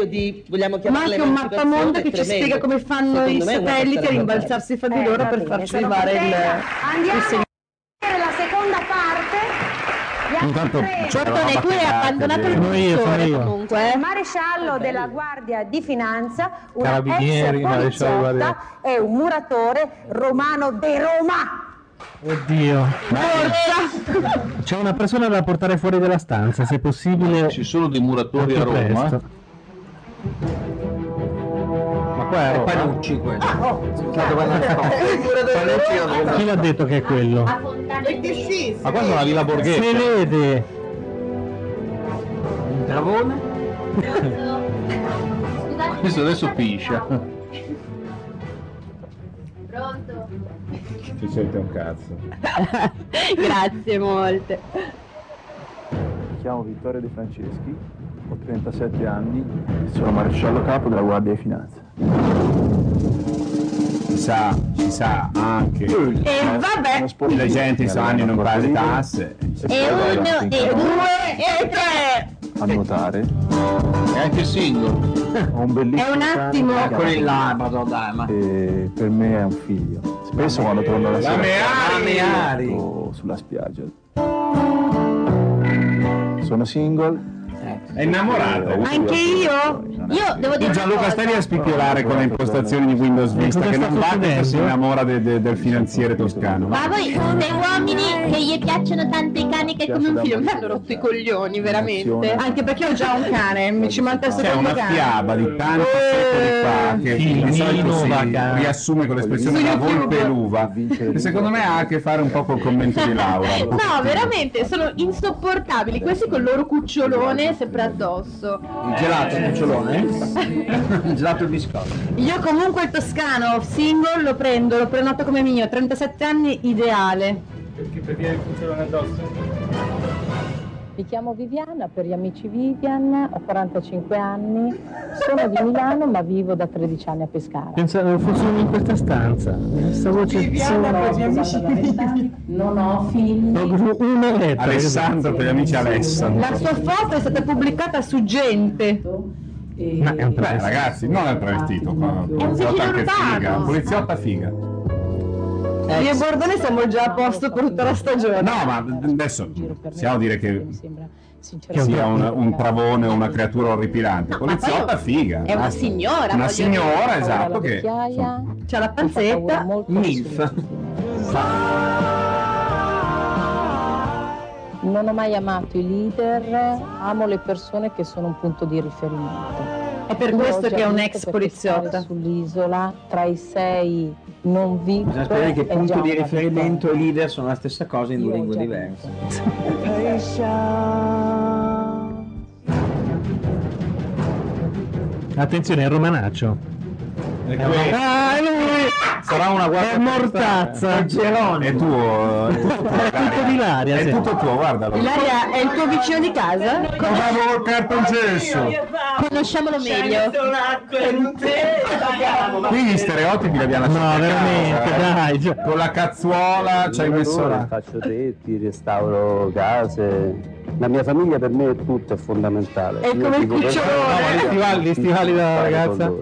Desiderio di, vogliamo Ma chiamarla anche un mappamondo che ci spiega come fanno i Secondo una satelliti a rimbalzarsi fra di Eh, loro va per farci arrivare il. Andiamo il vedere la seconda parte. Intanto Bertone, tu hai abbandonato il io. comunque. Il maresciallo della Guardia di Finanza, una Carabinieri, poliziotta e un muratore romano de Roma. Oddio. C'è una persona da portare fuori dalla stanza, se possibile. Ci sono dei muratori a Roma. presto. Ma qua è Roma. Panucci quello. Chi l'ha detto che è quello? Ma qua sono la Villa Si Borghese. vede. Un travone? Questo adesso piscia. Ci sente un cazzo. Grazie molte. Mi chiamo Vittorio De Franceschi, ho 37 anni e sono maresciallo capo della Guardia di Finanza. Si sa, si sa anche. E vabbè. La gente sanno non paga le tasse. E uno, e due, e tre. A nuotare. E anche single. Ho un bellissimo È un attimo. chiama Quelli là, madonna, dai, ma... E per me è un figlio. Spesso quando torno la sera Meari! sto sulla spiaggia. Sono single. È innamorata. Anche io? Io devo dire una Gianluca stai a spippolare con le impostazioni di Windows Vista cosa che non che succedendo? si innamora de- de- del finanziere toscano. Ma voi siete uomini che gli piacciono tanto i cani che come un figlio mi hanno rotto i coglioni, veramente. Anche perché ho già un cane, mi ci manca il C'è secondo una cane. fiaba di tanti secoli fa che solito si vaga. riassume con l'espressione la volpe e l'uva che secondo me ha a che fare un po' col commento di Laura. No, veramente, sono insopportabili. Questi col loro cucciolone sempre addosso. Il gelato, il cucciolone? Il gelato e il biscotto. Io comunque il toscano single lo prendo, lo prenoto come mio, 37 anni ideale. Perché, perché il cucciolone addosso? Mi chiamo Viviana, per gli amici Vivian, ho 45 anni, sono di Milano ma vivo da 13 anni a Pescara. Pensavo fossimo in questa stanza. Questa voce. Non ho figli. Una lettera. Alessandro per gli amici Alessa. La sua foto è stata pubblicata su Gente. Ma è un Beh ragazzi, non è travestito qua. un Poliziotta vigile anche urbano. figa. Figa. Io e Bordone siamo già a posto per tutta la stagione. No, ma adesso possiamo dire che sia un, un travone o una creatura orripilante. Poliziotta figa. È una signora, Una signora, esatto, che C'ha la panzetta, MILF. Non ho mai amato i leader, amo le persone che sono un punto di riferimento. È per questo che è un ex poliziotta. stare Sull'isola, tra i sei non VIP. Bisogna spiegare che punto di riferimento e leader sono la stessa cosa in due lingue diverse. Attenzione, è il romanaccio. Ah, è lui! Sarà una guardia È mortazza! È Gerone. È tuo. È tutto, È tutto di Ilaria, È sì. tutto tuo, guardalo. Ilaria è il tuo vicino di casa? Bravo col cartongesso. Conosciamolo meglio. Qui gli stereotipi li abbiamo lasciati. No, casa, veramente, eh. dai. Con la cazzuola ci hai messo là. Faccio tetti, restauro case. La mia famiglia per me è tutto, è fondamentale. È come il cucciolone. No, gli stivali- gli stivali da Stare ragazza.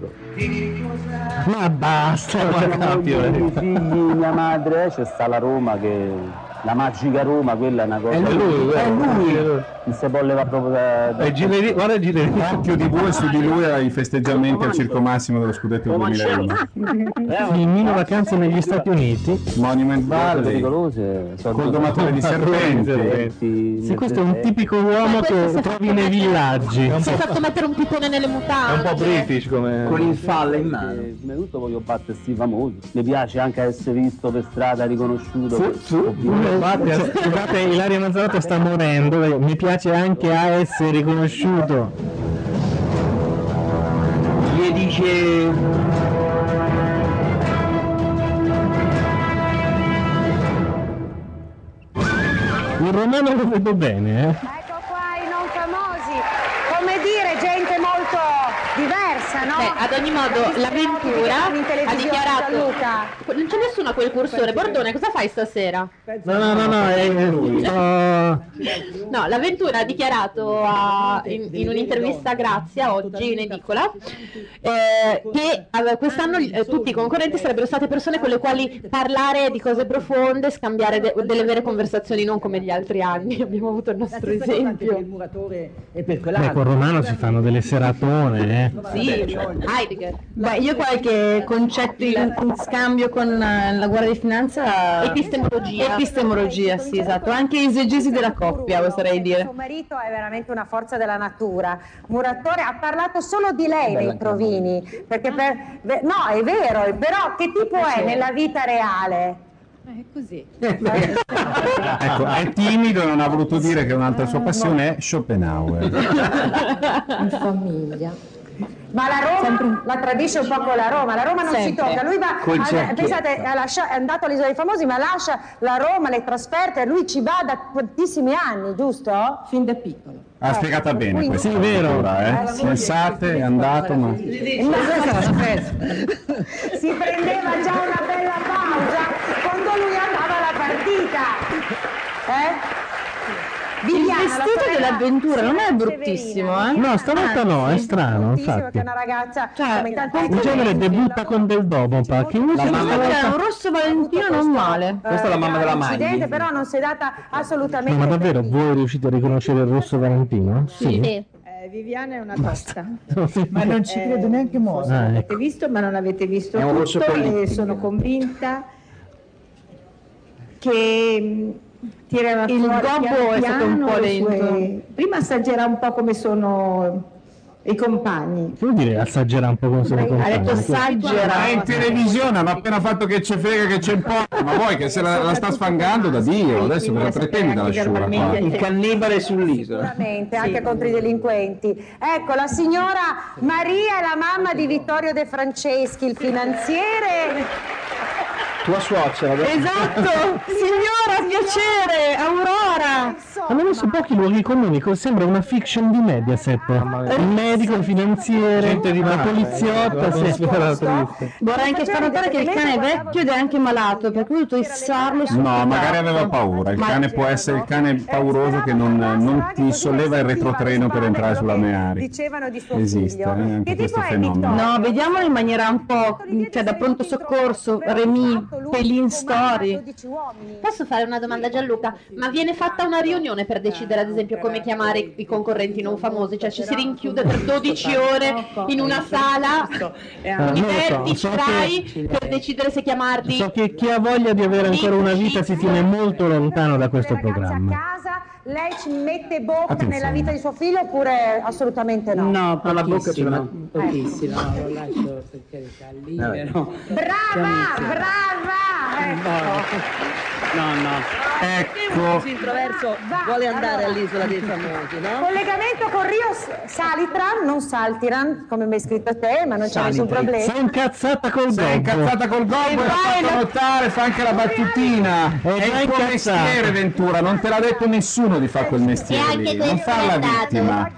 Ma basta, guarda, moglie, i figli, mia madre, eh, c'è sta la Roma che... La magica Roma, quella è una cosa... È lui, è è lui! Non si può levare proprio da... da- È Gileri- guarda il Gileri. Occhio di bue su di lui ai festeggiamenti al Circo Massimo dello scudetto del 2001. Filmino vacanze negli Stati Uniti. Monument Valley. pericolose, sono Col domatore di serpenti. Sì, questo è un tipico uomo che trovi nei villaggi. Si è fatto mettere un pipone nelle mutande. come... Con il falle in mano. Eh, Prima di tutto voglio battere sti famosi. Mi piace anche essere visto per strada, riconosciuto. Scusate, scusate, Ilaria Mazzarotto sta morendo. Mi piace anche a essere riconosciuto. Gli dice... Il romano lo vedo bene, eh. Ecco qua i non famosi. Come dire, gente molto diversa, no? Beh, ad ogni modo, l'avventura In ha dichiarato. Non c'è nessuno a quel cursore. Bordone, cosa fai stasera? No, no, no, no, è, sto- No, l'avventura ha dichiarato a- in, in un'intervista a Grazia oggi in edicola eh, che eh, quest'anno eh, tutti i concorrenti sarebbero state persone con le quali parlare di cose profonde, scambiare de- delle vere conversazioni, non come gli altri anni. Abbiamo avuto il nostro esempio. E per Beh, con Romano si fanno delle seratone, eh. Sì, Heidegger. Beh, io qualche concetto in, in scambio con eh, la Guardia di Finanza... Epistemologia. Epistemologia, sì, esatto. Anche esegesi della coppia, oserei dire. Suo marito è veramente una forza della natura. Muratore ha parlato solo di lei nei provini. Perché per, no, è vero, però che tipo è nella vita reale? È così. Ecco, è timido non ha voluto dire che un'altra sua passione è Schopenhauer. In famiglia. Ma la Roma la tradisce un po' con la Roma, la Roma non si Sempre. tocca, lui va, cerchietto. pensate, ha lascia- è andato all'isola dei famosi ma lascia la Roma, le trasferte, lui ci va da tantissimi anni, giusto? Fin da piccolo. Ha spiegata bene Quindi- questa Sì, vero. avventura, eh. Sensate, è andato, ma... Si prendeva già una bella pausa quando lui andava alla partita. Eh? Il Viviana, la vestito sorella dell'avventura non è Severina. bruttissimo, eh? No, stavolta no, è strano, infatti. che è una ragazza Cioè, come in genere debutta con del Domopa, che invece La mamma- volta- un rosso valentino non male. Questa è la mamma della incidente, Magni. però non si è data No, assolutamente ma davvero voi riuscite a riconoscere il rosso Valentino? Sì. Sì. Viviana è una tosta. Ma non ci credo neanche morto. Ah, Avete ecco. visto, ma non avete visto È tutto e sono convinta che tirerà Il fuori gobbo piano è stato un po' le sue- dentro. Prima assaggerà un po' come sono i compagni. Che vuol dire assaggerà un po' come sono i Ha detto compagni? assaggerà. Ma è in televisione, hanno appena fatto che c'è frega, che c'è importa, ma vuoi che se la, la sta sfangando da Dio, adesso cosa pretendi dalla sciura qua? Il cannibale sull'isola. Sicuramente, anche contro i delinquenti. Ecco, la signora Maria è la mamma di Vittorio De Franceschi, il finanziere. Tua suocera. Esatto! Signora, piacere! Aurora! Hanno messo pochi luoghi comuni, co- sembra una fiction di Mediaset. Il medico, il finanziere, Gente di la mare, poliziotta. sì. Vorrei anche far notare che il cane è vecchio ed è anche malato, per cui ho dovuto issarlo sul No, magari aveva paura. Il cane può essere il cane pauroso che non, non ti solleva il retrotreno per entrare sulla Meari. Dicevano di suo Esiste eh, anche questo fenomeno. No, vediamolo in maniera un po', cioè da pronto soccorso, Remy, Pelin Story. Posso fare una domanda a Gianluca? Ma viene fatta una riunione per decidere ad esempio come chiamare i concorrenti non famosi? Cioè ci si rinchiude per 12 ore in una sala Eh, non lo di so, so per decidere se chiamarli So che chi ha voglia di avere ancora una vita si tiene molto lontano da questo programma. Lei ci mette bocca Attenzione. nella vita di suo figlio oppure assolutamente no? No, per la bocca ce l'ha. Pochissimo, lo lascio per carità però... Brava, brava! Ecco. No, no. Ecco. Introverso vuole andare all'isola dei famosi, no? Collegamento con Rio Salitran, non Saltiran, come mi hai scritto te, ma non c'è nessun problema. Sei incazzata col Sei gobbo. incazzata col gobbo e l'ha fatto notare, fa anche la battutina. È il tuo mestiere, Ventura, non te l'ha detto nessuno di fare quel mestiere lì. Non farla vittima.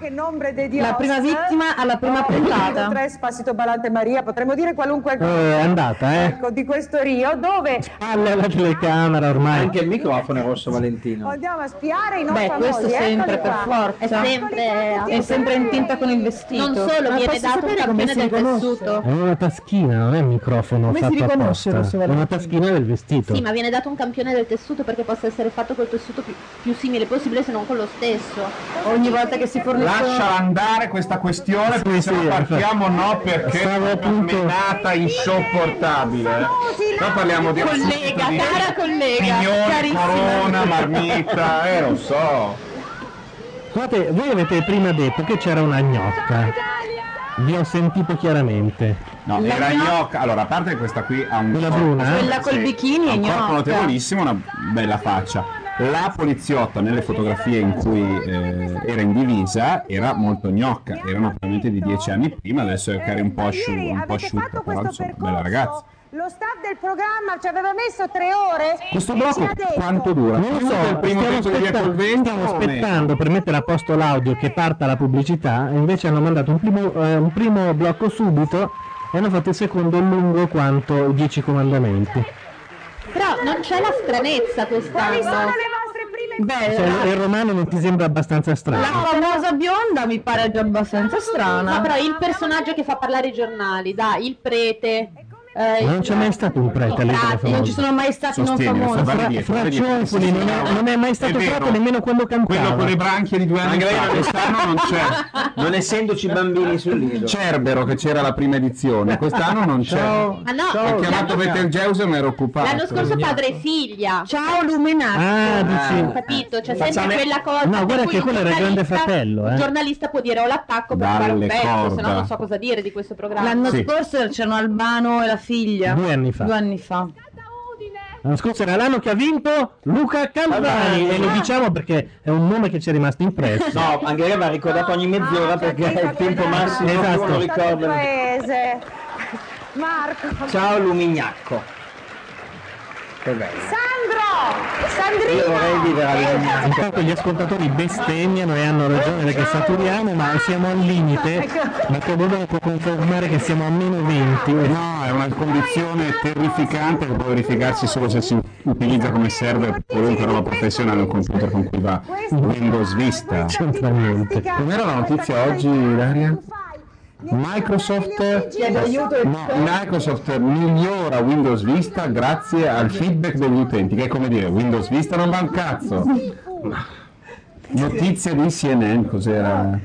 La prima vittima alla prima puntata. Tre Spasito Balante Maria, potremmo dire qualunque cosa. Eh, è andata, eh. Ecco, di questo Rio, dove Palle alla telecamera ormai. Anche il microfono è rosso Valentino. andiamo a spiare i non Beh, famosi. questo sempre, eccoli per qua. forza. È sempre- È sempre in tinta con il vestito. non solo Ma viene dato un sapere come campione si del riconosce? tessuto È una taschina, non è un microfono Come si fatto riconosce, apposta. Rosso È una taschina del vestito. Sì, ma viene dato un campione del tessuto perché possa essere fatto col tessuto più, più simile possibile, se non con lo stesso. Ogni volta che si fornisce Lascia andare questa questione perché se no partiamo no perché è una menata insopportabile. Qua parliamo di Collega, di cara collega, pignoni, carissima. corona, marmita, eh lo so. Guardate, voi avete prima detto che c'era una gnocca. Vi ho sentito chiaramente. No, La era gnocca- gnocca. Allora, a parte che questa qui ha un Quella corpo- bruna, eh? Quella col bikini è un corpo gnocca. notevolissimo, una bella faccia. La poliziotta nelle fotografie in cui eh, era in divisa era molto gnocca, erano probabilmente di dieci anni prima, adesso è magari un po' asciutta, un po' asciutta però insomma, bella ragazza. Lo staff del programma ci aveva messo tre ore. Questo blocco quanto dura? Non lo so, del primo stiamo, aspetta- stiamo aspettando per mettere a posto l'audio che parta la pubblicità e invece hanno mandato un primo, eh, un primo blocco subito e hanno fatto il secondo lungo quanto i dieci comandamenti. Però non c'è la stranezza Quali sono quest'anno. le vostre prime Beh, Cioè, il romano non ti sembra abbastanza strano? la famosa bionda mi pare già abbastanza Ma strana. però il personaggio che fa parlare i giornali, dai, il prete. Eh, Ma non c'è mai stato un prete all'Isola Non ci sono mai stati non Sostieni, famosi. guarda Fra, dietro, fra. Ciofoli non è, non è mai stato È nemmeno quando Quello con cantava. le branchie di due anni Anche fa, quest'anno non c'è. Non essendoci bambini sull'isola. Cerbero che c'era la prima edizione, quest'anno non c'è. Ciao. Ah no, Ho chiamato l'anno, Betelgeuse ma ero occupato. l'anno scorso padre e figlia. Ciao Luminaccio. Ah, dici... Ho capito, c'è sempre Facciamo- quella cosa. No, guarda che quello era il grande fratello, eh. Il giornalista può dire ho l'attacco per fare un pezzo, se no non so cosa dire di questo programma. L'anno scorso c'erano Albano e la figlia. Due anni fa. Due anni fa. L'anno scorso era l'anno che ha vinto Luca Calvani e lo diciamo perché è un nome che ci è rimasto impresso. No, anche lei va ricordato ogni mezz'ora perché è il tempo massimo che Esatto. uno ricorda. paese. Marco. Ciao Lumignacco. Che bello. Sandro! Sandrino! Io vorrei vivere a Lumignacco. Intanto gli ascoltatori bestemmiano e hanno ragione perché saturiamo, ma siamo al limite. Ma Teodoro può confermare che siamo a meno 20. No, è una condizione terrificante che può verificarsi solo se si utilizza come server per qualunque roba professionale un computer con cui va Windows Vista. C'entra niente. Com'era la notizia oggi, Daria? Microsoft, no, Microsoft migliora Windows Vista grazie al feedback degli utenti, che è come dire Windows Vista non va un cazzo. Notizia di CNN, cos'era?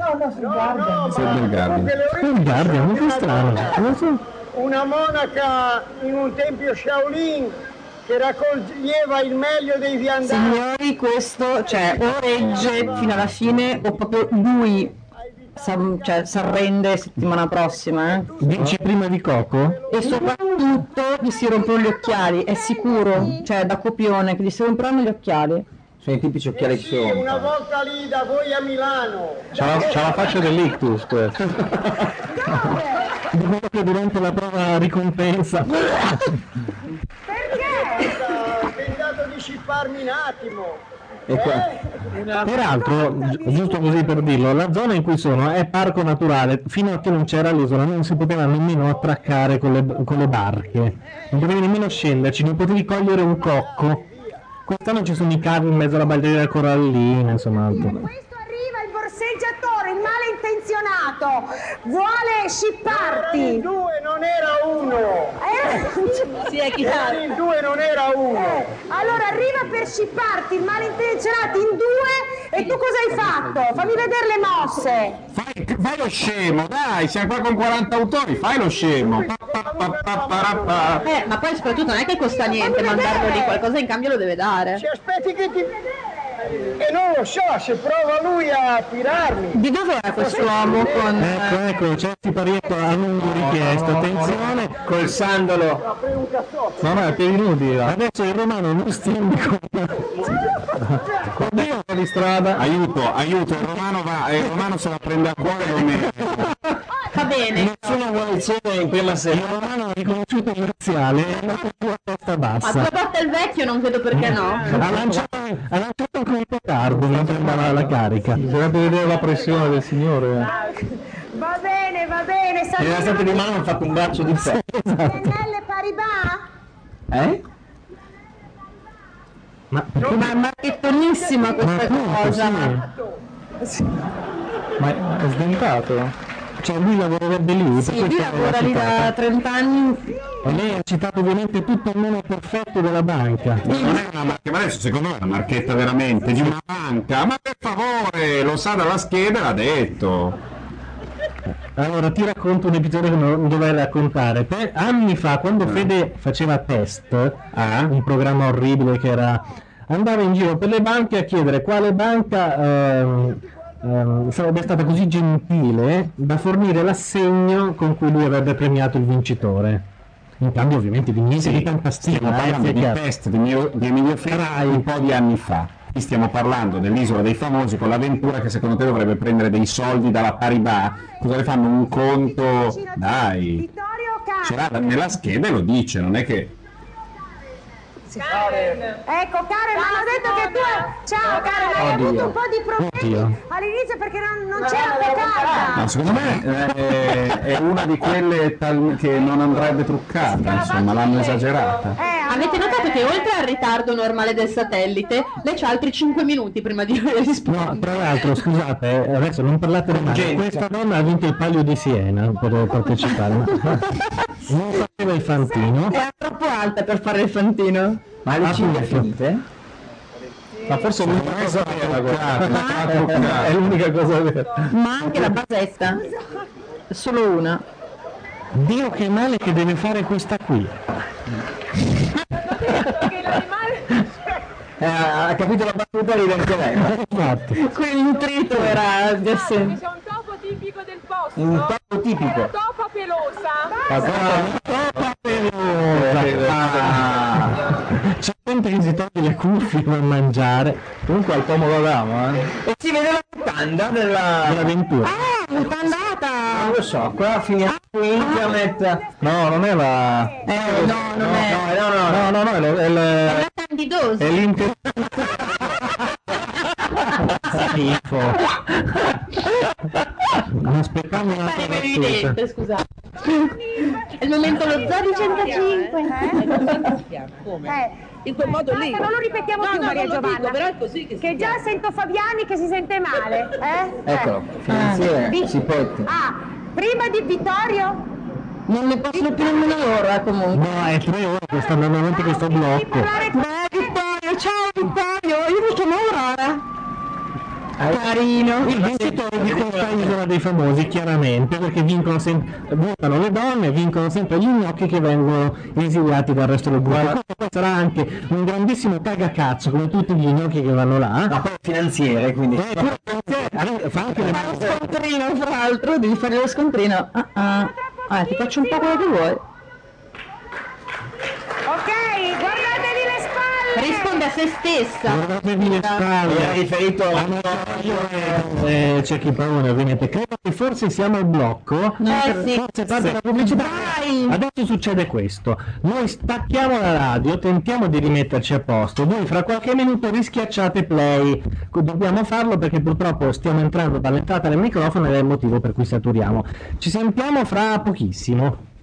Sì, del Guardian. Il Guardian, ma che strano. Una monaca in un tempio Shaolin che raccoglieva il meglio dei viandali. Signori, questo cioè, o regge fino alla fine o proprio lui cioè, si arrende settimana prossima. eh. Dici prima di Coco? E soprattutto gli si rompono gli occhiali, è sicuro, cioè da copione, che gli si romperanno gli occhiali. Sono i tipici occhiali che Sì, una volta lì da voi a Milano. C'ha la, c'ha la faccia dell'ictus questo. Di quello che durante la prova ricompensa. Perché? Ho tentato di scipparmi un attimo. Peraltro, gi- giusto così per dirlo, la zona in cui sono è parco naturale, fino a che non c'era l'isola non si poteva nemmeno attraccare con le, con le barche, non potevi nemmeno scenderci, non potevi cogliere un cocco. Quest'anno ci sono i cavi in mezzo alla balderia corallina, insomma. altro. Arriva il borseggiatore, malintenzionato, vuole scipparti. in due non era uno. Sì, è chiaro. in due non era uno. Eh, allora arriva per scipparti il malintenzionato in due e tu cosa hai fatto? Fammi vedere le mosse. Fai, fai lo scemo, dai, siamo qua con 40 autori, fai lo scemo. Eh, ma poi soprattutto non è che costa niente mandarlo lì, qualcosa in cambio lo deve dare. Ci aspetti che ti... E non lo so, se prova lui a tirarmi. Di dove è quest'uomo con... Ecco, ecco, Certi Parietto a lungo richiesto, attenzione. Col sandalo. Un. No, no, è per i nudi. Adesso il romano non stimbi con... Oddio, di strada. Aiuto, aiuto, il romano va, il romano se la prende a cuore lo mette. Va bene. Nessuno vuole cedere in prima Il sera. romano ha riconosciuto il razziale e la sua testa Ma bassa. due volte il vecchio non vedo perché no. Ha lanciato, ha lanciato anche il petardo mentre andava alla carica. Bisognerebbe vedere la pressione del signore. Va bene, va bene, Era stato salutiamo di mano ha fatto un braccio di ferro. Nelle Paribas. Eh? Ma Ma è marchettonissima questa cosa. Ma è sdentato. Cioè lui lavorerebbe lì. per Sì, lui lavora lì da citata. 30 anni. E lei ha citato ovviamente tutto il nome perfetto della banca. Non è una marca, ma adesso secondo me è una marchetta veramente di una banca. Ma per favore, lo sa dalla scheda, l'ha detto. Allora ti racconto un episodio che non dovrei raccontare. Per- anni fa, quando Fede faceva test, un programma orribile che era andava in giro per le banche a chiedere quale banca ehm, ehm, sarebbe stata così gentile da fornire l'assegno con cui lui avrebbe premiato il vincitore. In cambio ovviamente di niente di tanta stima. Stiamo eh, parlando sia di test di Emilio, di Emilio Ferrai un po' di anni fa. Qui stiamo parlando dell'isola dei famosi con l'avventura che secondo te dovrebbe prendere dei soldi dalla Paribas. Cosa le fanno? Un conto? Dai. Ce l'ha nella scheda e lo dice, non è che. Ecco, Karen, mi hanno detto che tu... Ciao, Karen, hai Oddio. avuto un po' di problemi Oddio. all'inizio perché non, non c'era toccata. Ma secondo me eh, è una di quelle tal- che non andrebbe truccata, insomma, l'hanno esagerata. Avete notato che oltre al ritardo normale del satellite, lei c'ha altri 5 minuti prima di rispondere. No, tra l'altro, scusate, eh, adesso non parlate di male, questa donna ha vinto il palio di Siena per partecipare, ma non faceva il fantino. È troppo alta per fare il fantino. Ma le ciglia finite? Ma forse è l'unica cosa vera. È l'unica cosa vera. Ma anche la basetta. Solo una. Dio che male che deve fare questa qui. Eh, ha capito la battuta ride anche lei. Infatti. Quell'intrito era di essere... un topo tipico del posto. Un topo tipico. Una topa pelosa. C'è gente che si toglie le cuffie per mangiare. Comunque al pomodo d'amo, eh. E si vede la mutanda della... dell'avventura. Ah, mutandata! Non lo so, qua finiamo su internet. No, non è la. Eh, no, non è... No, no, no, no, no, è, lo- è il- La candidosa. è l'inter. Schifo. Non aspettavo una cosa scusate. È il momento lo zoo di 105. Come? In quel modo lì. Non lo ripetiamo No, più, no, Maria non lo Giovanna. dico, però è così che si Che già sento Fabiani che si sente male. Eh? Eccolo, Eh. finanziere, Vi- Cipotti. Ah, prima di Vittorio? Non ne possono più nemmeno loro, eh, comunque. No, è tre ore che sta andando avanti questo blocco. Ciao Vittorio, Carino. Il vincitore di questa isola dei famosi, chiaramente, perché vincono sempre, votano le donne, vincono sempre gli gnocchi che vengono esiliati dal resto del gruppo. Questo poi sarà anche un grandissimo cagacazzo, come tutti gli gnocchi che vanno là. Ma poi è finanziere, quindi... Eh, finanziere, allora, fa anche le Lo scontrino, fra l'altro, devi fare lo scontrino. Ah, ah. Ah, ti faccio un po' quello che vuoi. Ok, spalle. Risponde a se stessa. Guardatevi le spalle. Era riferito alla... no, io, eh, c'è chi parla ovviamente. Credo che forse siamo al blocco. Eh, sì. Forse parte la pubblicità. Vai, Adesso succede questo. Noi stacchiamo la radio, tentiamo di rimetterci a posto. Voi fra qualche minuto rischiacciate play. Dobbiamo farlo perché purtroppo stiamo entrando dall'entrata del microfono ed è il motivo per cui saturiamo. Ci sentiamo fra pochissimo.